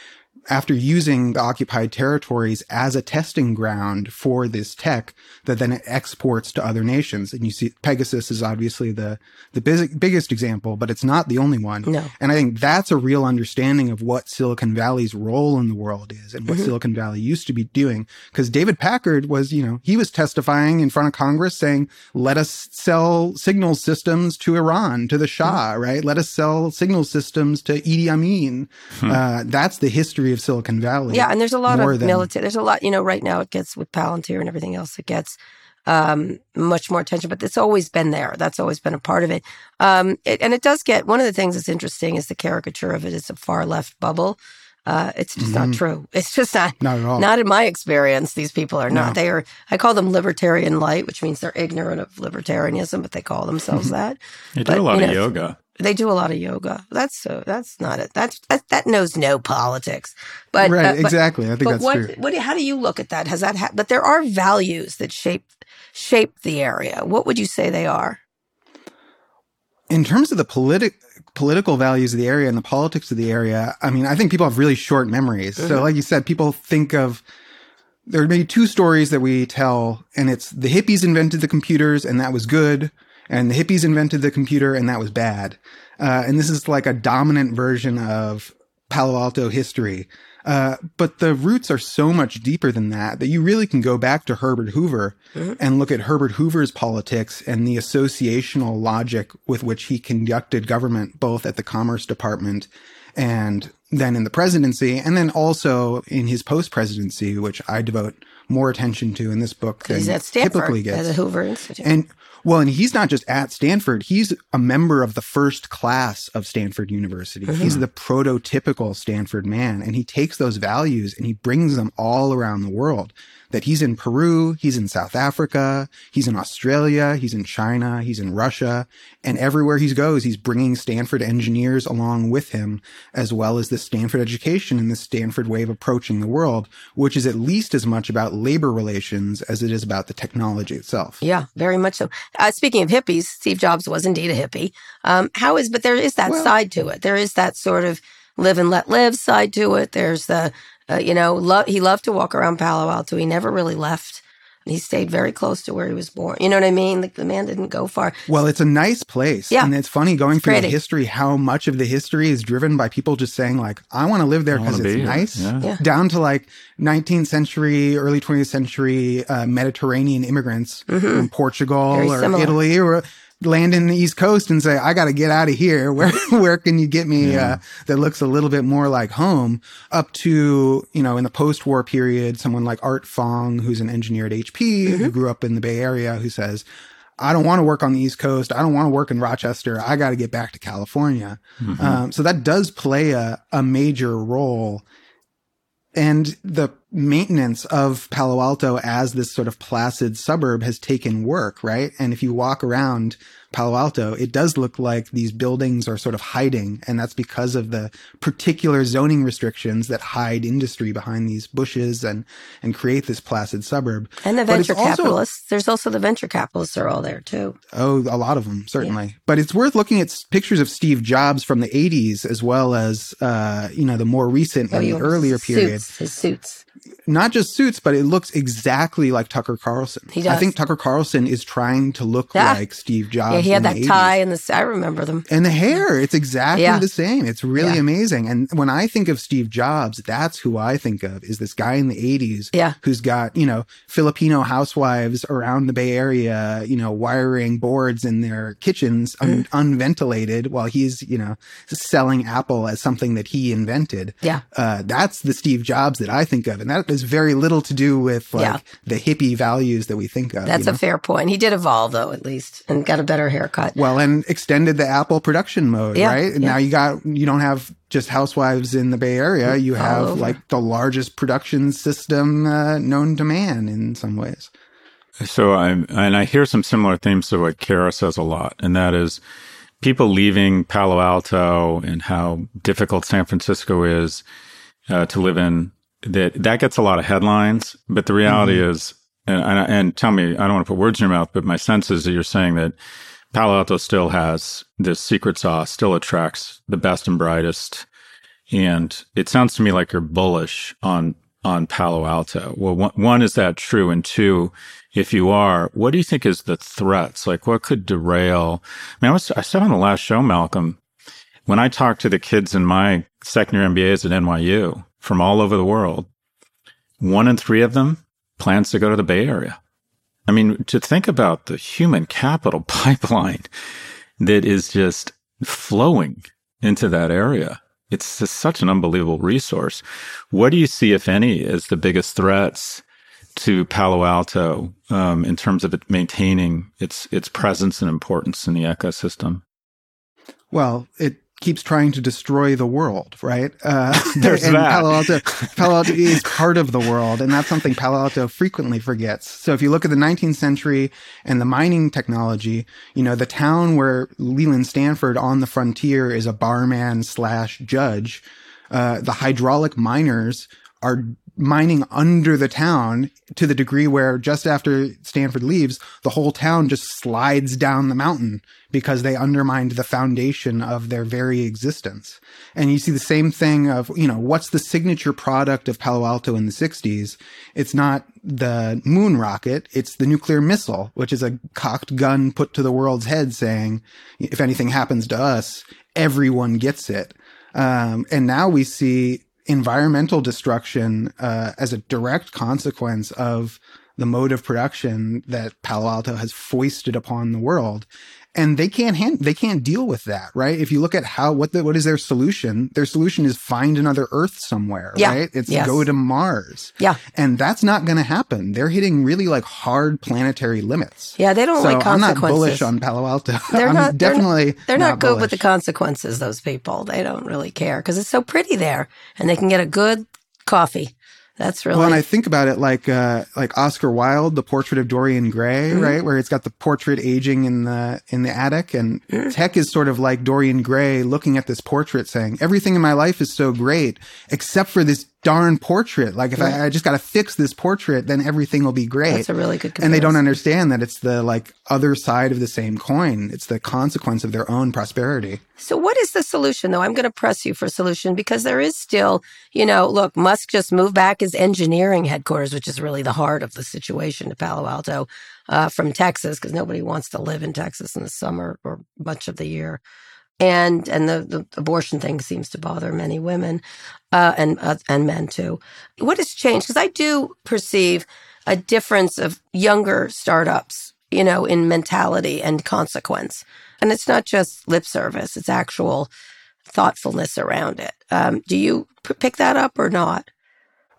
after using the occupied territories as a testing ground for this tech that then it exports to other nations. And you see Pegasus is obviously the, the biggest example, but it's not the only one. No. And I think that's a real understanding of what Silicon Valley's role in the world is and what mm-hmm. Silicon Valley used to be doing. Cause David Packard was, you know, he was testifying in front of Congress saying, let us sell signal systems to Iran, to the Shah, mm-hmm. right? Let us sell signal systems to Idi Amin. Hmm. Uh, that's the history of Silicon Valley. Yeah, and there's a lot of than... military. There's a lot, you know, right now it gets with Palantir and everything else, it gets um, much more attention, but it's always been there. That's always been a part of it. Um, it. And it does get one of the things that's interesting is the caricature of it is a far left bubble. Uh, it's just mm-hmm. not true. It's just not, not at all. Not in my experience. These people are no. not. They are. I call them libertarian light, which means they're ignorant of libertarianism, but they call themselves that. They do a lot of know, yoga. They do a lot of yoga. That's so. That's not it. That's that, that knows no politics. But right, uh, but, exactly. I think that's what, true. What? How do you look at that? Has that? Ha- but there are values that shape shape the area. What would you say they are? In terms of the politic political values of the area and the politics of the area, I mean, I think people have really short memories. Mm-hmm. So, like you said, people think of there are maybe two stories that we tell, and it's the hippies invented the computers, and that was good and the hippies invented the computer and that was bad. Uh, and this is like a dominant version of Palo Alto history. Uh, but the roots are so much deeper than that that you really can go back to Herbert Hoover mm-hmm. and look at Herbert Hoover's politics and the associational logic with which he conducted government, both at the Commerce Department and then in the presidency, and then also in his post presidency, which I devote more attention to in this book than typically gets. At the Hoover Institute. And well, and he's not just at Stanford, he's a member of the first class of Stanford University. Mm-hmm. He's the prototypical Stanford man, and he takes those values and he brings them all around the world that he's in Peru, he's in South Africa, he's in Australia, he's in China, he's in Russia, and everywhere he goes, he's bringing Stanford engineers along with him, as well as the Stanford education and the Stanford way of approaching the world, which is at least as much about labor relations as it is about the technology itself. Yeah, very much so. Uh, speaking of hippies, Steve Jobs was indeed a hippie. Um, how is, but there is that well, side to it. There is that sort of live and let live side to it. There's the uh, you know, lo- he loved to walk around Palo Alto. He never really left. He stayed very close to where he was born. You know what I mean? Like the man didn't go far. Well, it's a nice place. Yeah. And it's funny going it's through pretty. the history, how much of the history is driven by people just saying like, I want to live there because it's nice. Yeah. Yeah. Down to like 19th century, early 20th century uh, Mediterranean immigrants mm-hmm. from Portugal very or similar. Italy or land in the East Coast and say, I got to get out of here. Where, where can you get me, yeah. uh, that looks a little bit more like home up to, you know, in the post war period, someone like Art Fong, who's an engineer at HP, mm-hmm. who grew up in the Bay Area, who says, I don't want to work on the East Coast. I don't want to work in Rochester. I got to get back to California. Mm-hmm. Um, so that does play a, a major role and the maintenance of Palo Alto as this sort of placid suburb has taken work, right? And if you walk around Palo Alto, it does look like these buildings are sort of hiding. And that's because of the particular zoning restrictions that hide industry behind these bushes and, and create this placid suburb. And the venture capitalists. Also, There's also the venture capitalists are all there too. Oh, a lot of them, certainly. Yeah. But it's worth looking at pictures of Steve Jobs from the 80s as well as, uh, you know, the more recent oh, and the earlier suits, period. His suits not just suits, but it looks exactly like Tucker Carlson. He does. I think Tucker Carlson is trying to look yeah. like Steve Jobs. Yeah, he had that 80s. tie and the. I remember them. And the hair, it's exactly yeah. the same. It's really yeah. amazing. And when I think of Steve Jobs, that's who I think of is this guy in the 80s yeah. who's got, you know, Filipino housewives around the Bay Area, you know, wiring boards in their kitchens un- mm. unventilated while he's, you know, selling Apple as something that he invented. Yeah. Uh, that's the Steve Jobs that I think of. And that is very little to do with like yeah. the hippie values that we think of. That's you know? a fair point. He did evolve though, at least, and got a better haircut. Well, and extended the Apple production mode, yeah, right? And yeah. now you got you don't have just housewives in the Bay Area. You have like the largest production system uh, known to man in some ways. So I'm, and I hear some similar themes to what Kara says a lot, and that is people leaving Palo Alto and how difficult San Francisco is uh, to live in that that gets a lot of headlines, but the reality mm-hmm. is, and, and, and tell me, I don't want to put words in your mouth, but my sense is that you're saying that Palo Alto still has this secret sauce, still attracts the best and brightest, and it sounds to me like you're bullish on on Palo Alto. Well, one, one is that true, and two, if you are, what do you think is the threats? Like, what could derail? I mean, I was I said on the last show, Malcolm, when I talked to the kids in my second year MBAs at NYU, from all over the world. One in three of them plans to go to the Bay Area. I mean, to think about the human capital pipeline that is just flowing into that area. It's just such an unbelievable resource. What do you see, if any, as the biggest threats to Palo Alto um, in terms of it maintaining its its presence and importance in the ecosystem? Well, it keeps trying to destroy the world, right? Uh, There's and that. Palo Alto, Palo Alto is part of the world, and that's something Palo Alto frequently forgets. So if you look at the 19th century and the mining technology, you know, the town where Leland Stanford on the frontier is a barman slash judge, uh, the hydraulic miners are mining under the town to the degree where just after Stanford leaves, the whole town just slides down the mountain because they undermined the foundation of their very existence. And you see the same thing of, you know, what's the signature product of Palo Alto in the 60s? It's not the moon rocket, it's the nuclear missile, which is a cocked gun put to the world's head saying, if anything happens to us, everyone gets it. Um, and now we see environmental destruction uh, as a direct consequence of the mode of production that Palo Alto has foisted upon the world. And they can't hand, they can't deal with that, right? If you look at how, what the, what is their solution? Their solution is find another Earth somewhere, yeah. right? It's yes. go to Mars. Yeah. And that's not going to happen. They're hitting really like hard planetary limits. Yeah. They don't so like consequences. I'm not bullish on Palo Alto. They're I'm not, definitely, they're, not, not good bullish. with the consequences, those people. They don't really care because it's so pretty there and they can get a good coffee. That's really well. And I think about it like uh, like Oscar Wilde, the portrait of Dorian Gray, mm-hmm. right, where it's got the portrait aging in the in the attic, and mm-hmm. Tech is sort of like Dorian Gray looking at this portrait, saying, "Everything in my life is so great, except for this darn portrait. Like if yeah. I, I, just got to fix this portrait, then everything will be great. That's a really good comparison. And they don't understand that it's the like other side of the same coin. It's the consequence of their own prosperity. So what is the solution though? I'm going to press you for a solution because there is still, you know, look, Musk just moved back his engineering headquarters, which is really the heart of the situation to Palo Alto uh, from Texas because nobody wants to live in Texas in the summer or much of the year and and the, the abortion thing seems to bother many women uh, and uh, and men too. What has changed? Because I do perceive a difference of younger startups, you know, in mentality and consequence, and it's not just lip service; it's actual thoughtfulness around it. Um, do you p- pick that up or not?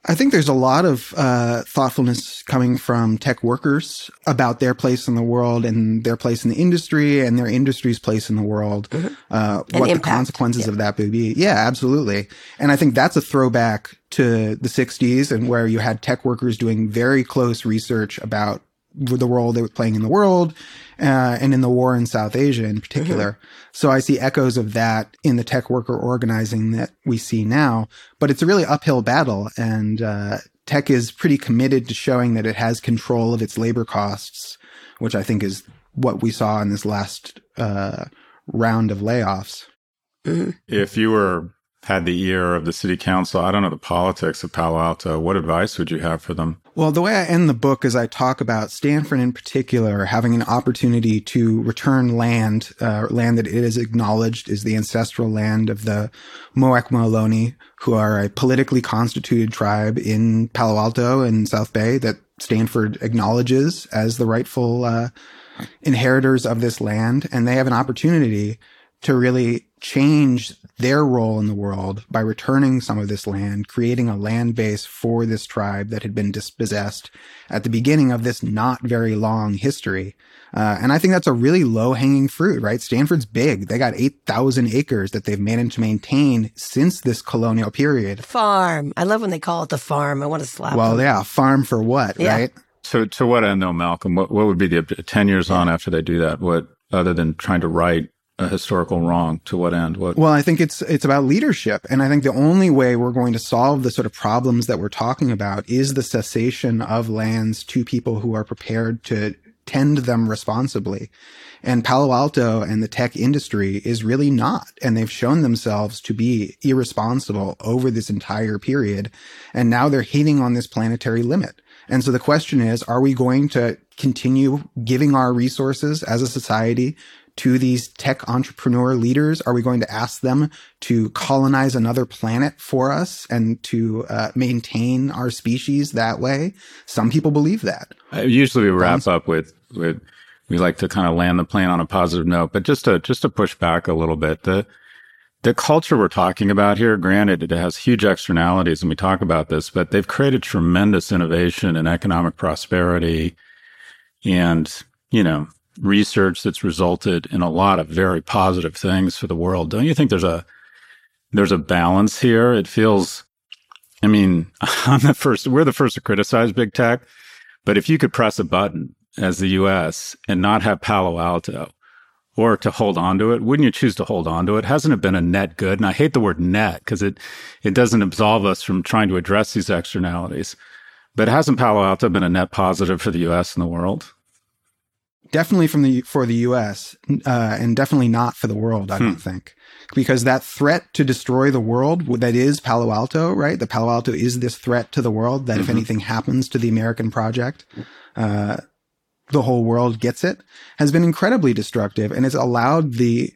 I think there's a lot of uh, thoughtfulness coming from tech workers about their place in the world and their place in the industry and their industry's place in the world. Mm-hmm. Uh, what impact. the consequences yeah. of that would be. Yeah, absolutely. And I think that's a throwback to the 60s and where you had tech workers doing very close research about the role they were playing in the world uh, and in the war in South Asia in particular. Mm-hmm. So I see echoes of that in the tech worker organizing that we see now, but it's a really uphill battle and uh, tech is pretty committed to showing that it has control of its labor costs, which I think is what we saw in this last uh, round of layoffs. Mm-hmm. If you were had the ear of the city council. I don't know the politics of Palo Alto. What advice would you have for them? Well, the way I end the book is I talk about Stanford in particular having an opportunity to return land, uh, land that it is acknowledged is the ancestral land of the Muwekma Ohlone, who are a politically constituted tribe in Palo Alto and South Bay that Stanford acknowledges as the rightful uh, inheritors of this land. And they have an opportunity to really change their role in the world by returning some of this land, creating a land base for this tribe that had been dispossessed at the beginning of this not very long history. Uh, and I think that's a really low hanging fruit, right? Stanford's big. They got 8,000 acres that they've managed to maintain since this colonial period. Farm. I love when they call it the farm. I want to slap Well, them. yeah. Farm for what, yeah. right? So to what end though, Malcolm? What, what would be the 10 years on after they do that? What, other than trying to write a historical wrong to what end? What well i think it's it's about leadership. And i think the only way we're going to solve the sort of problems that we're talking about is the cessation of lands to people who are prepared to tend them responsibly. And palo alto and the tech industry is really not. And they've shown themselves to be irresponsible over this entire period. And now they're hitting on this planetary limit. And so the question is, are we going to continue giving our resources as a society to these tech entrepreneur leaders? Are we going to ask them to colonize another planet for us and to uh, maintain our species that way? Some people believe that. Uh, usually, we wrap up with with we like to kind of land the plane on a positive note, but just to just to push back a little bit, the the culture we're talking about here, granted, it has huge externalities, and we talk about this, but they've created tremendous innovation and economic prosperity, and you know research that's resulted in a lot of very positive things for the world. Don't you think there's a there's a balance here? It feels I mean, I'm the first we're the first to criticize big tech, but if you could press a button as the US and not have Palo Alto or to hold on to it, wouldn't you choose to hold on to it? Hasn't it been a net good? And I hate the word net because it it doesn't absolve us from trying to address these externalities. But hasn't Palo Alto been a net positive for the US and the world? Definitely from the for the U.S. Uh, and definitely not for the world. I hmm. don't think because that threat to destroy the world that is Palo Alto, right? The Palo Alto is this threat to the world that mm-hmm. if anything happens to the American project, uh, the whole world gets it has been incredibly destructive and it's allowed the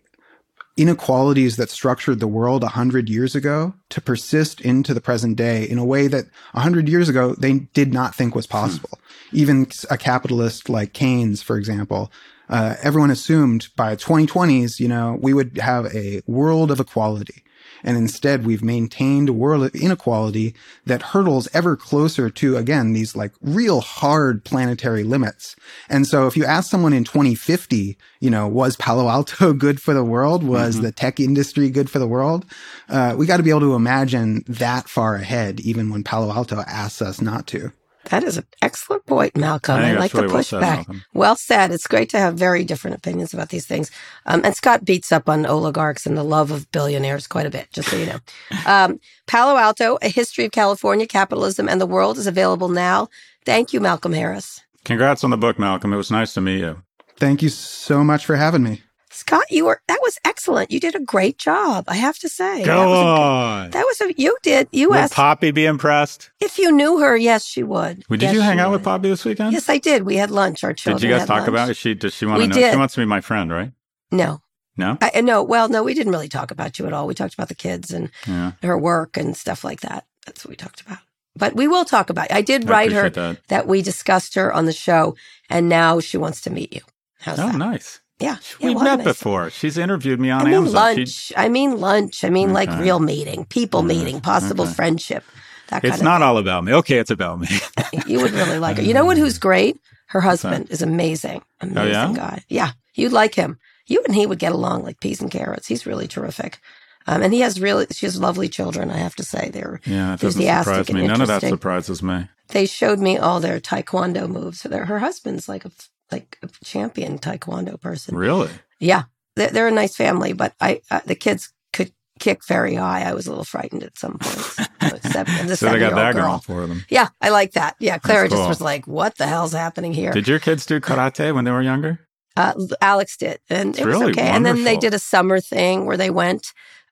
inequalities that structured the world a hundred years ago to persist into the present day in a way that a hundred years ago they did not think was possible. Hmm. Even a capitalist like Keynes, for example, uh, everyone assumed by 2020s, you know, we would have a world of equality. And instead, we've maintained a world of inequality that hurdles ever closer to, again, these like real hard planetary limits. And so if you ask someone in 2050, you know, was Palo Alto good for the world? Was mm-hmm. the tech industry good for the world? Uh, we got to be able to imagine that far ahead, even when Palo Alto asks us not to. That is an excellent point, Malcolm. I, I like really the pushback. Well, well, said. It's great to have very different opinions about these things. Um, and Scott beats up on oligarchs and the love of billionaires quite a bit, just so you know. Um, Palo Alto, A History of California, Capitalism, and the World is available now. Thank you, Malcolm Harris. Congrats on the book, Malcolm. It was nice to meet you. Thank you so much for having me. Scott, you were that was excellent. You did a great job. I have to say. Go that was on. A, that was a you did. You would asked Poppy be impressed? If you knew her, yes, she would. Well, did yes, you hang out would. with Poppy this weekend? Yes, I did. We had lunch. Our children. Did you guys talk lunch. about it? She does she want we to know? Did. She wants to be my friend, right? No. No. I, uh, no. Well, no, we didn't really talk about you at all. We talked about the kids and yeah. her work and stuff like that. That's what we talked about. But we will talk about it. I did write her that. that we discussed her on the show, and now she wants to meet you. How's oh, that? nice. Yeah. We've met before. She's interviewed me on I mean Amazon. lunch. She... I mean lunch. I mean okay. like real meeting, people meeting, possible okay. friendship. That it's not all about me. Okay, it's about me. you would really like her. You know what? Who's great? Her husband is amazing. Amazing oh, yeah? guy. Yeah. You'd like him. You and he would get along like peas and carrots. He's really terrific. Um, and he has really, she has lovely children, I have to say. They're yeah, doesn't surprise me. None of that surprises me. They showed me all their taekwondo moves. Her husband's like a like a champion taekwondo person. Really? Yeah, they're, they're a nice family, but I uh, the kids could kick very high. I was a little frightened at some points. Seven, the so they got that girl. going for them. Yeah, I like that. Yeah, Clara cool. just was like, "What the hell's happening here?" Did your kids do karate when they were younger? Uh, Alex did, and it's it really was okay. Wonderful. And then they did a summer thing where they went.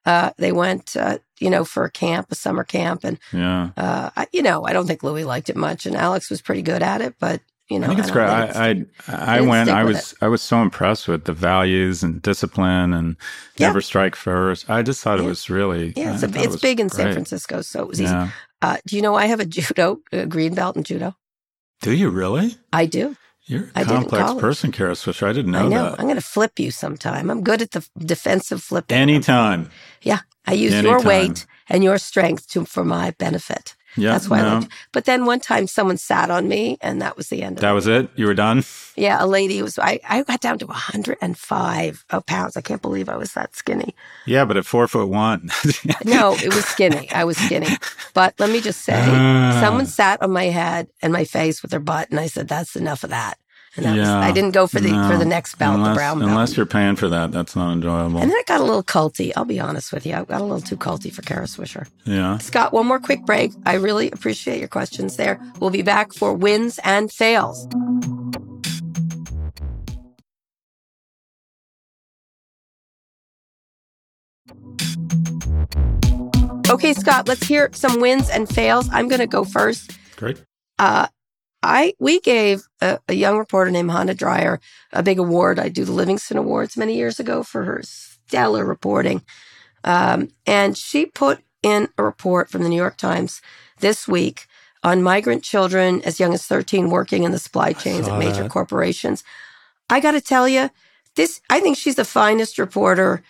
Uh, they went, uh, you know, for a camp, a summer camp, and yeah, uh, I, you know, I don't think Louis liked it much, and Alex was pretty good at it, but you know, I think it's great. I I, I went. I was it. I was so impressed with the values and discipline and yeah. never strike first. I just thought yeah. it was really yeah. It's, a, it's it big in great. San Francisco, so it was yeah. easy. Uh, do you know I have a judo a green belt in judo? Do you really? I do. You're a I complex person, Kara Swisher. I didn't know, I know. that. I'm going to flip you sometime. I'm good at the defensive flipping. Anytime. Yeah, I use Anytime. your weight and your strength to for my benefit. Yeah, that's why. no. But then one time, someone sat on me, and that was the end. of That it. was it. You were done. Yeah, a lady was. I I got down to 105 pounds. I can't believe I was that skinny. Yeah, but at four foot one. no, it was skinny. I was skinny. But let me just say, Ah. someone sat on my head and my face with their butt, and I said, "That's enough of that." And that was, Yeah, I didn't go for the no. for the next belt, unless, the brown belt. Unless you're paying for that, that's not enjoyable. And then it got a little culty. I'll be honest with you. I got a little too culty for Kara Swisher. yeah. Scott, one more quick break. I really appreciate your questions there. We'll be back for wins and fails. Okay, Scott, let's hear some wins and fails. I'm going to go first. Great. Uh, I we gave a, a, young reporter named Hannah Dreier a big award. I do the Livingston Awards many years ago for her stellar reporting, um, and she put in a report from the New York Times this week on migrant children as young as 13 working in the supply chains at major that. corporations. I got to tell you, this I think she's the finest reporter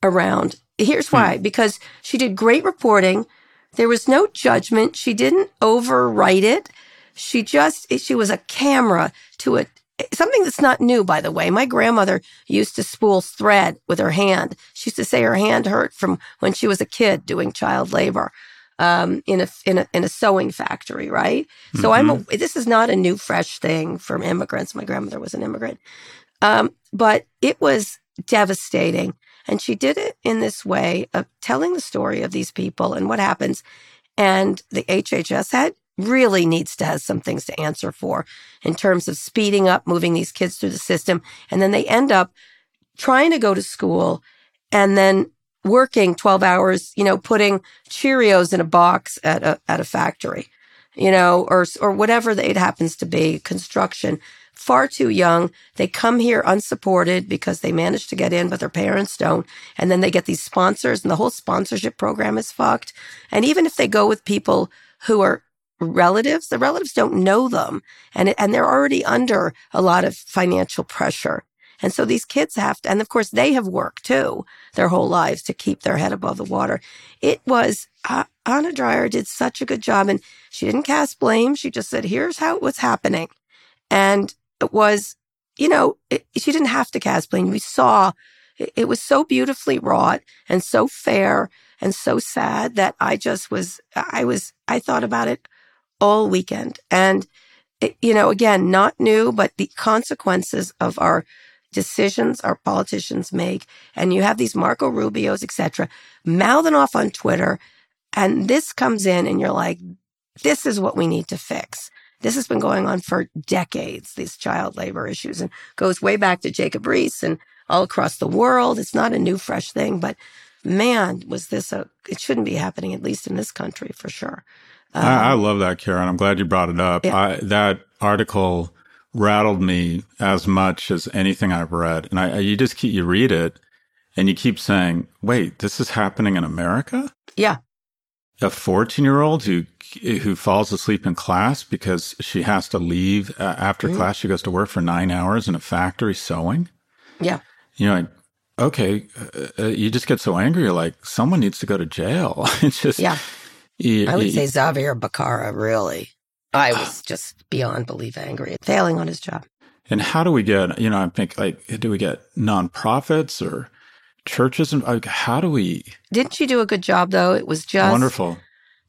around. Here's why: Hmm. because she did great reporting. There was no judgment. She didn't overwrite it she just she was a camera to a, something that's not new by the way. My grandmother used to spool thread with her hand. She used to say her hand hurt from when she was a kid doing child labor um, in a in a in a sewing factory right? So i'm a, this is not a new fresh thing from immigrants. My grandmother was an immigrant. Um, but it was devastating. And she did it in this way of telling the story of these people and what happens. And the hhs had really needs to have some things to answer for in terms of speeding up moving these kids through the system. And then they end up trying to go to school and then working 12 hours you know putting cheerios in a box at a at a factory you know or or whatever it happens to be construction. Far too young. They come here unsupported because they manage to get in but their parents don't. And then they get these sponsors and the whole sponsorship program is fucked. And even if they go with people who are relatives, the relatives don't know them and, and they're already under a lot of financial pressure. And so these kids have to, and of course they have worked too their whole lives to keep their head above the water. It was, uh, Anna Dreier did such a good job and she didn't cast blame. She just said, here's how it was happening. And it was, you know, it, she didn't have to cast blame. We saw it, it was so beautifully wrought and so fair and so sad that I just was, I was, I thought about it all weekend. And, it, you know, again, not new, but the consequences of our decisions our politicians make. And you have these Marco Rubios, etc., mouthing off on Twitter. And this comes in and you're like, this is what we need to fix. This has been going on for decades, these child labor issues, and goes way back to Jacob Riis and all across the world. It's not a new, fresh thing, but man, was this a, it shouldn't be happening, at least in this country for sure. Um, I, I, love that, Kara. I'm glad you brought it up. Yeah. I, that article rattled me as much as anything I've read. And I, you just keep, you read it and you keep saying, wait, this is happening in America? Yeah. A 14 year old who, who falls asleep in class because she has to leave uh, after mm. class. She goes to work for nine hours in a factory sewing. Yeah. You know, like, okay, uh, uh, you just get so angry. You're like, someone needs to go to jail. it's just, yeah. I would say Xavier Becerra, really. I uh, was just beyond belief angry, at failing on his job. And how do we get, you know, I think like, do we get nonprofits or churches? And like, how do we? Didn't she do a good job though? It was just wonderful.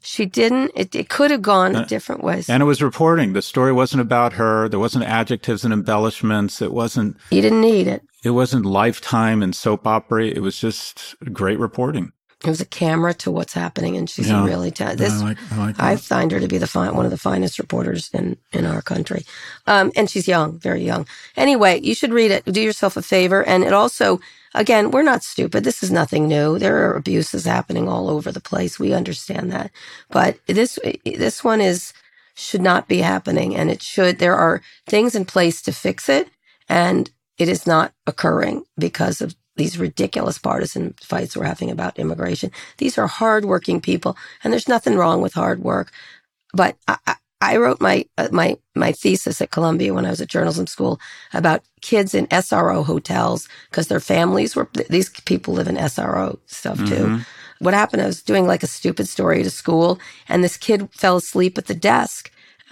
She didn't. It, it could have gone and, different ways. And it was reporting. The story wasn't about her. There wasn't adjectives and embellishments. It wasn't. You didn't need it. It wasn't lifetime and soap opera. It was just great reporting. It was a camera to what's happening, and she's yeah. really ta- this. I, like, I, like I, find her to be the fine, one of the finest reporters in in our country, um, and she's young, very young. Anyway, you should read it. Do yourself a favor, and it also, again, we're not stupid. This is nothing new. There are abuses happening all over the place. We understand that, but this this one is should not be happening, and it should. There are things in place to fix it, and it is not occurring because of these ridiculous partisan fights we're having about immigration. These are hardworking people, and there's nothing wrong with hard work. But I, I wrote my uh, my my thesis at Columbia when I was at journalism school about kids in SRO hotels because their families were these people live in SRO stuff too. Mm-hmm. What happened? I was doing like a stupid story to school, and this kid fell asleep at the desk,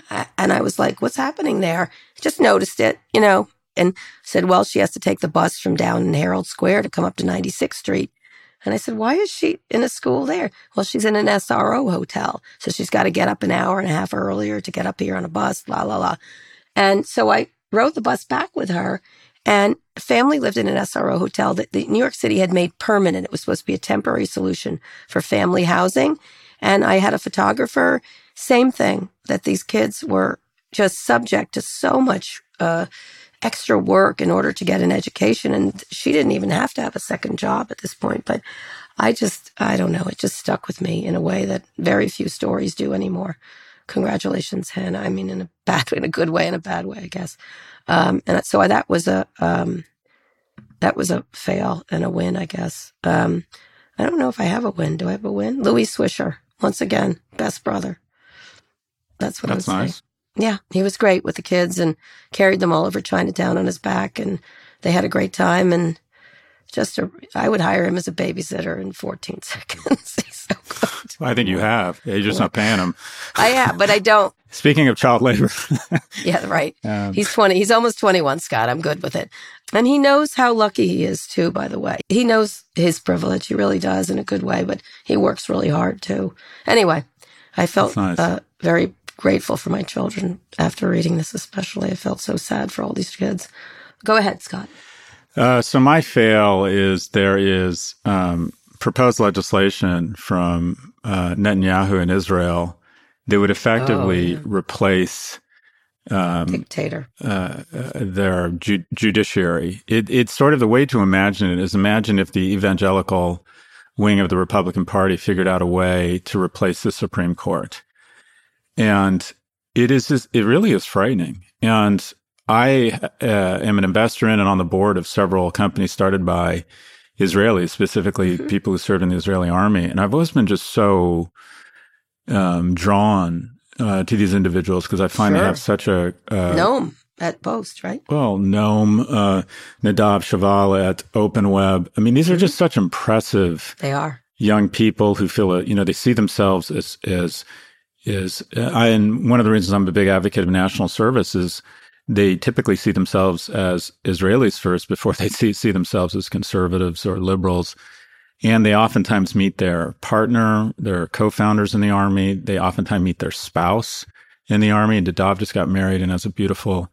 and I was like, "What's happening there?" Just noticed it, you know and said, well, she has to take the bus from down in Herald Square to come up to 96th Street. And I said, why is she in a school there? Well, she's in an SRO hotel. So she's got to get up an hour and a half earlier to get up here on a bus, la, la, la. And so I rode the bus back with her and family lived in an SRO hotel that the New York City had made permanent. It was supposed to be a temporary solution for family housing. And I had a photographer, same thing, that these kids were just subject to so much uh, extra work in order to get an education. And she didn't even have to have a second job at this point. But I just, I don't know, it just stuck with me in a way that very few stories do anymore. Congratulations, Hannah. I mean, in a bad, in a good way, in a bad way, I guess. Um, and so that was a, um, that was a fail and a win, I guess. Um, I don't know if I have a win. Do I have a win? Louis Swisher, once again, best brother. That's what That's I was nice. Yeah, he was great with the kids and carried them all over Chinatown on his back, and they had a great time. And just a, I would hire him as a babysitter in 14 seconds. He's so good. Well, I think you have. You're just not paying him. I have, but I don't. Speaking of child labor. yeah, right. Um, he's 20. He's almost 21, Scott. I'm good with it. And he knows how lucky he is, too, by the way. He knows his privilege. He really does in a good way, but he works really hard, too. Anyway, I felt nice. uh, very grateful for my children after reading this, especially. I felt so sad for all these kids. Go ahead, Scott. Uh, so, my fail is there is um, proposed legislation from uh, Netanyahu in Israel that would effectively oh, yeah. replace um, dictator uh, uh, their ju- judiciary. It, it's sort of the way to imagine it is imagine if the evangelical wing of the Republican Party figured out a way to replace the Supreme Court. And it is, just, it really is frightening. And I uh, am an investor in and on the board of several companies started by Israelis, specifically mm-hmm. people who served in the Israeli army. And I've always been just so um, drawn uh, to these individuals because I find sure. they have such a uh, Noam at Post, right? Well, Noam, uh, Nadav Shoval at Open Web. I mean, these are mm-hmm. just such impressive. They are young people who feel, you know, they see themselves as as is I, and one of the reasons I'm a big advocate of national service is they typically see themselves as Israelis first before they see, see themselves as conservatives or liberals. And they oftentimes meet their partner, their co-founders in the army. They oftentimes meet their spouse in the army. And Nadav just got married and has a beautiful,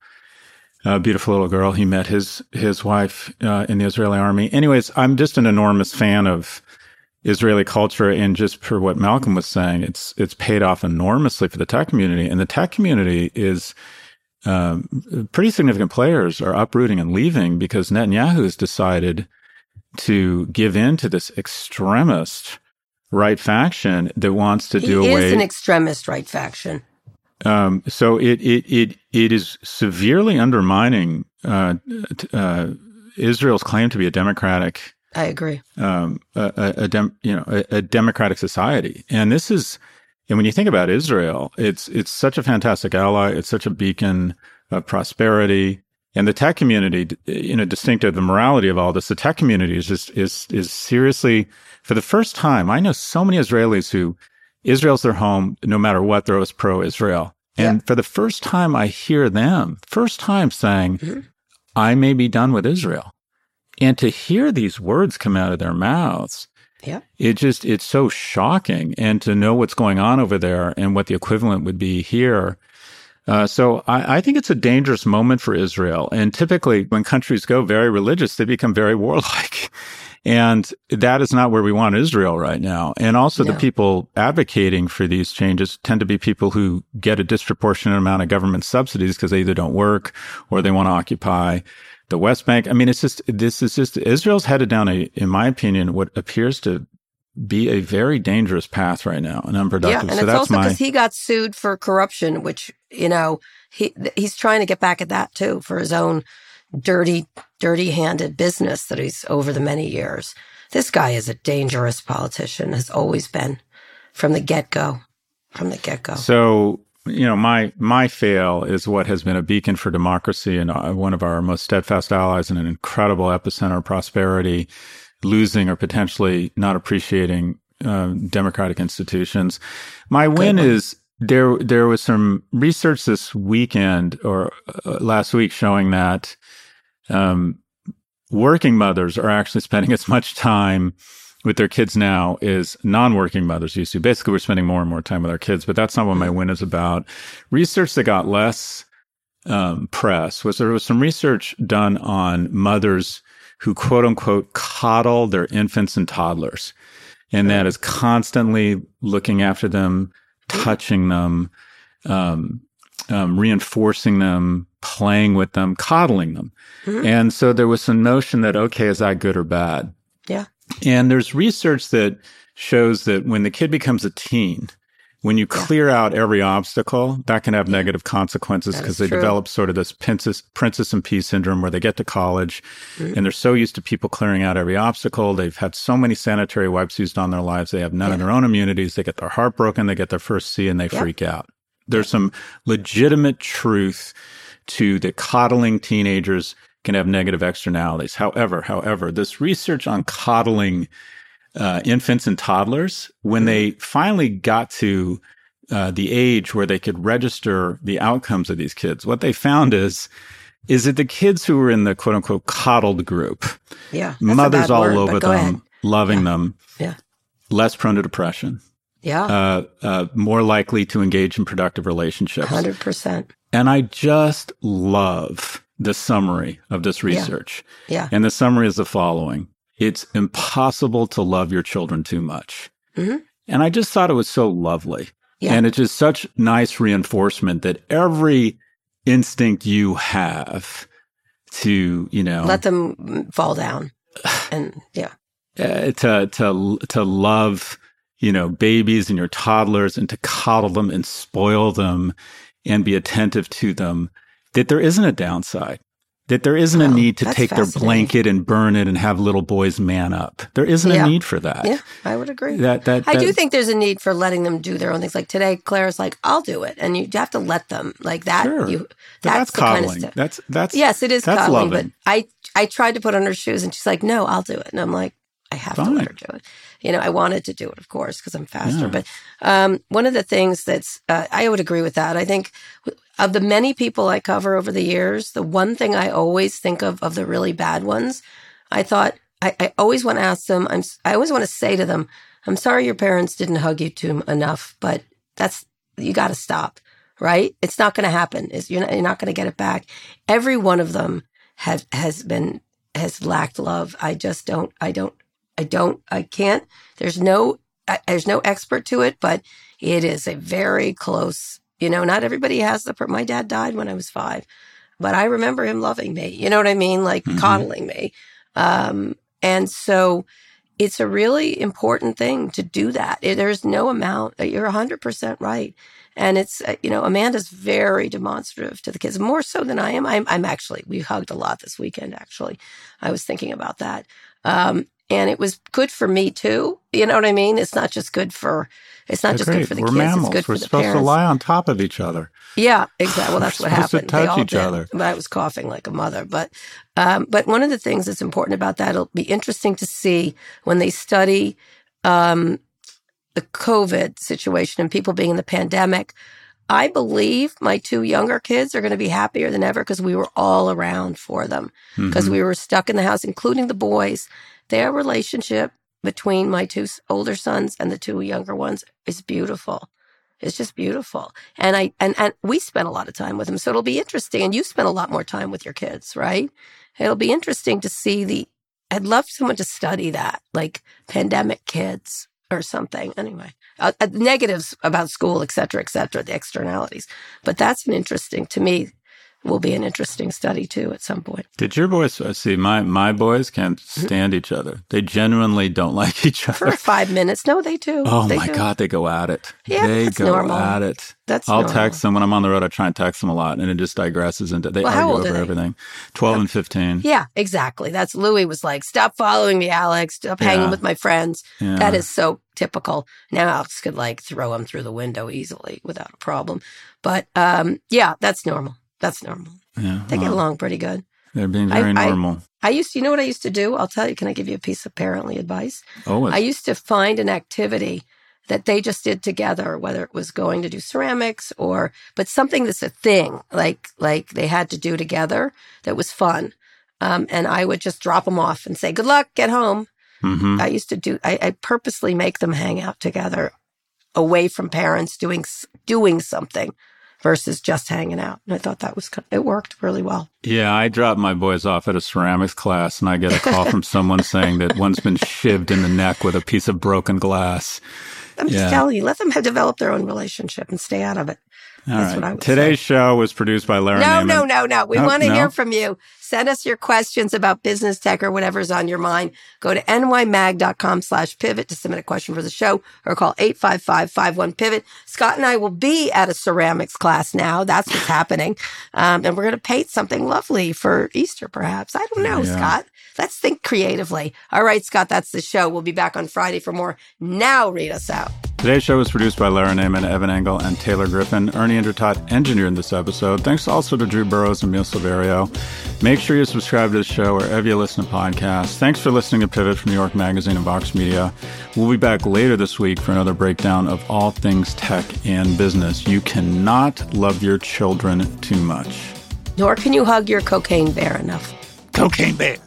uh, beautiful little girl. He met his his wife uh, in the Israeli army. Anyways, I'm just an enormous fan of Israeli culture, and just for what Malcolm was saying, it's it's paid off enormously for the tech community, and the tech community is. Um, pretty significant players are uprooting and leaving because Netanyahu has decided to give in to this extremist right faction that wants to he do away. He is an extremist right faction. Um, so it, it it it is severely undermining uh, uh, Israel's claim to be a democratic. I agree. Um, a, a, a dem, you know a, a, democratic society, and this is, and when you think about Israel, it's it's such a fantastic ally. It's such a beacon of prosperity. And the tech community, you know, distinct of the morality of all this, the tech community is just is is seriously for the first time. I know so many Israelis who Israel's their home, no matter what, they're always pro Israel. And yeah. for the first time, I hear them, first time saying, mm-hmm. I may be done with Israel. And to hear these words come out of their mouths, yeah. it just, it's so shocking. And to know what's going on over there and what the equivalent would be here. Uh, so I, I, think it's a dangerous moment for Israel. And typically, when countries go very religious, they become very warlike. And that is not where we want Israel right now. And also no. the people advocating for these changes tend to be people who get a disproportionate amount of government subsidies because they either don't work or they want to occupy the West Bank. I mean, it's just, this is just, Israel's headed down a, in my opinion, what appears to be a very dangerous path right now and unproductive. Yeah, and so it's also because my... he got sued for corruption, which, you know, he, he's trying to get back at that too for his own dirty, dirty handed business that he's over the many years. This guy is a dangerous politician, has always been from the get go. From the get go. So, you know, my my fail is what has been a beacon for democracy and uh, one of our most steadfast allies and an incredible epicenter of prosperity, losing or potentially not appreciating uh, democratic institutions. My win is there. There was some research this weekend or uh, last week showing that um, working mothers are actually spending as much time with their kids now is non-working mothers used to. Basically, we're spending more and more time with our kids, but that's not what my win is about. Research that got less um, press was there was some research done on mothers who quote unquote coddle their infants and toddlers. And that is constantly looking after them, touching them, um, um, reinforcing them, playing with them, coddling them. Mm-hmm. And so there was some notion that, okay, is that good or bad? Yeah. And there's research that shows that when the kid becomes a teen, when you clear out every obstacle, that can have negative consequences because they true. develop sort of this princess, princess and pea syndrome where they get to college mm-hmm. and they're so used to people clearing out every obstacle. They've had so many sanitary wipes used on their lives. They have none yeah. of their own immunities. They get their heart broken. They get their first C and they freak out. There's some legitimate truth to the coddling teenagers can have negative externalities. However, however, this research on coddling uh, infants and toddlers, when they finally got to uh, the age where they could register the outcomes of these kids, what they found is is that the kids who were in the quote unquote coddled group, yeah, mothers all word, over them, ahead. loving yeah. them, yeah, less prone to depression, yeah. Uh, uh, more likely to engage in productive relationships. 100%. And I just love the summary of this research. Yeah. yeah. And the summary is the following It's impossible to love your children too much. Mm-hmm. And I just thought it was so lovely. Yeah. And it's just such nice reinforcement that every instinct you have to, you know, let them fall down. And yeah. Uh, to to to love you know, babies and your toddlers and to coddle them and spoil them and be attentive to them, that there isn't a downside. That there isn't a need to take their blanket and burn it and have little boys man up. There isn't yeah. a need for that. Yeah, I would agree. That, that, that I do think there's a need for letting them do their own things. Like today, Claire's like, "I'll do it," and you have to let them like that. Sure. You, that's, that's coddling. Kind of that's that's yes, it is that's coddling. Loving. But I I tried to put on her shoes, and she's like, "No, I'll do it," and I'm like, I have Fine. to let her do it you know, I wanted to do it, of course, because I'm faster. Yeah. But um, one of the things that's, uh, I would agree with that. I think of the many people I cover over the years, the one thing I always think of, of the really bad ones, I thought, I, I always want to ask them, I'm, I always want to say to them, I'm sorry your parents didn't hug you too enough, but that's, you got to stop. right? It's not going to happen. You're not, you're not going to get it back. Every one of them have has been has lacked love. I just don't. I don't. I don't. I can't. There's no. I, there's no expert to it, but it is a very close. You know, not everybody has the. My dad died when I was five, but I remember him loving me. You know what I mean? Like mm-hmm. coddling me. Um, and so it's a really important thing to do that. There's no amount. You're 100% right. And it's, uh, you know, Amanda's very demonstrative to the kids, more so than I am. I'm, I'm actually, we hugged a lot this weekend, actually. I was thinking about that. Um, and it was good for me too. You know what I mean? It's not just good for, it's not just good for the We're kids. Mammals. It's good We're for the supposed parents. to lie on top of each other. Yeah, exactly. Well, that's We're what happened. To they all each did. other. But I was coughing like a mother. But, um, but one of the things that's important about that, it'll be interesting to see when they study, um, the COVID situation and people being in the pandemic. I believe my two younger kids are going to be happier than ever because we were all around for them because Mhm. we were stuck in the house, including the boys. Their relationship between my two older sons and the two younger ones is beautiful. It's just beautiful. And I and and we spent a lot of time with them. So it'll be interesting. And you spent a lot more time with your kids, right? It'll be interesting to see the I'd love someone to study that, like pandemic kids or something. Anyway, uh, uh, negatives about school, et cetera, et cetera, the externalities. But that's an interesting, to me, will be an interesting study too at some point. Did your boys uh, see my my boys can't stand each other. They genuinely don't like each other. For five minutes. No, they do. Oh They my do. god, they go at it. Yeah, they that's go normal. at it. That's I'll normal. text them when I'm on the road. I try and text them a lot, and it just digresses into they Well, argue over they? everything. Twelve and fifteen. Yeah, exactly. That's Louis was like, stop following me, Alex. Stop hanging with my friends. Yeah. That is so typical. Now Alex could like throw him through the window easily without a problem. But um, yeah, that's normal. That's normal. Yeah, They get along pretty good. They're being very I- normal. I used to, you know what I used to do? I'll tell you. Can I give you a piece of parently advice? oh, I used to find an activity that they just did together, whether it was going to do ceramics or, but something that's a thing, like, like they had to do together that was fun. Um, and I would just drop them off and say, good luck, get home. hmm I used to do, I, I purposely make them hang out together away from parents doing, doing something versus just hanging out. And I thought that was, it worked really well. Yeah, I drop my boys off at a ceramics class, and I get a call from someone saying that one's been shivved in the neck with a piece of broken glass. I'm Yeah. just telling you, let them have develop their own relationship and stay out of it. All That's right. what I would Today's show was produced by Larry No, no, no, no. We Oh, want to no? hear from you. Send us your questions about business tech or whatever's on your mind. Go to nymag.com slash pivot to submit a question for the show or call 855-51-PIVOT. Scott and I will be at a ceramics class now. That's what's happening. Um, and we're going to paint something lovely for Easter, perhaps. I don't know, Yeah. Scott. Let's think creatively. All right, Scott, that's the show. We'll be back on Friday for more. Now read us out. Today's show was produced by Lara Naaman, Evan Engel, and Taylor Griffin. Ernie Indradat engineered this episode. Thanks also to Drew Burrows and Mil Silverio. Make sure you subscribe to the show or wherever you listen to podcasts. Thanks for listening to Pivot from New York Magazine and Vox Media. We'll be back later this week for another breakdown of all things tech and business. You cannot love your children too much. Nor can you hug your cocaine bear enough. Cocaine Bear.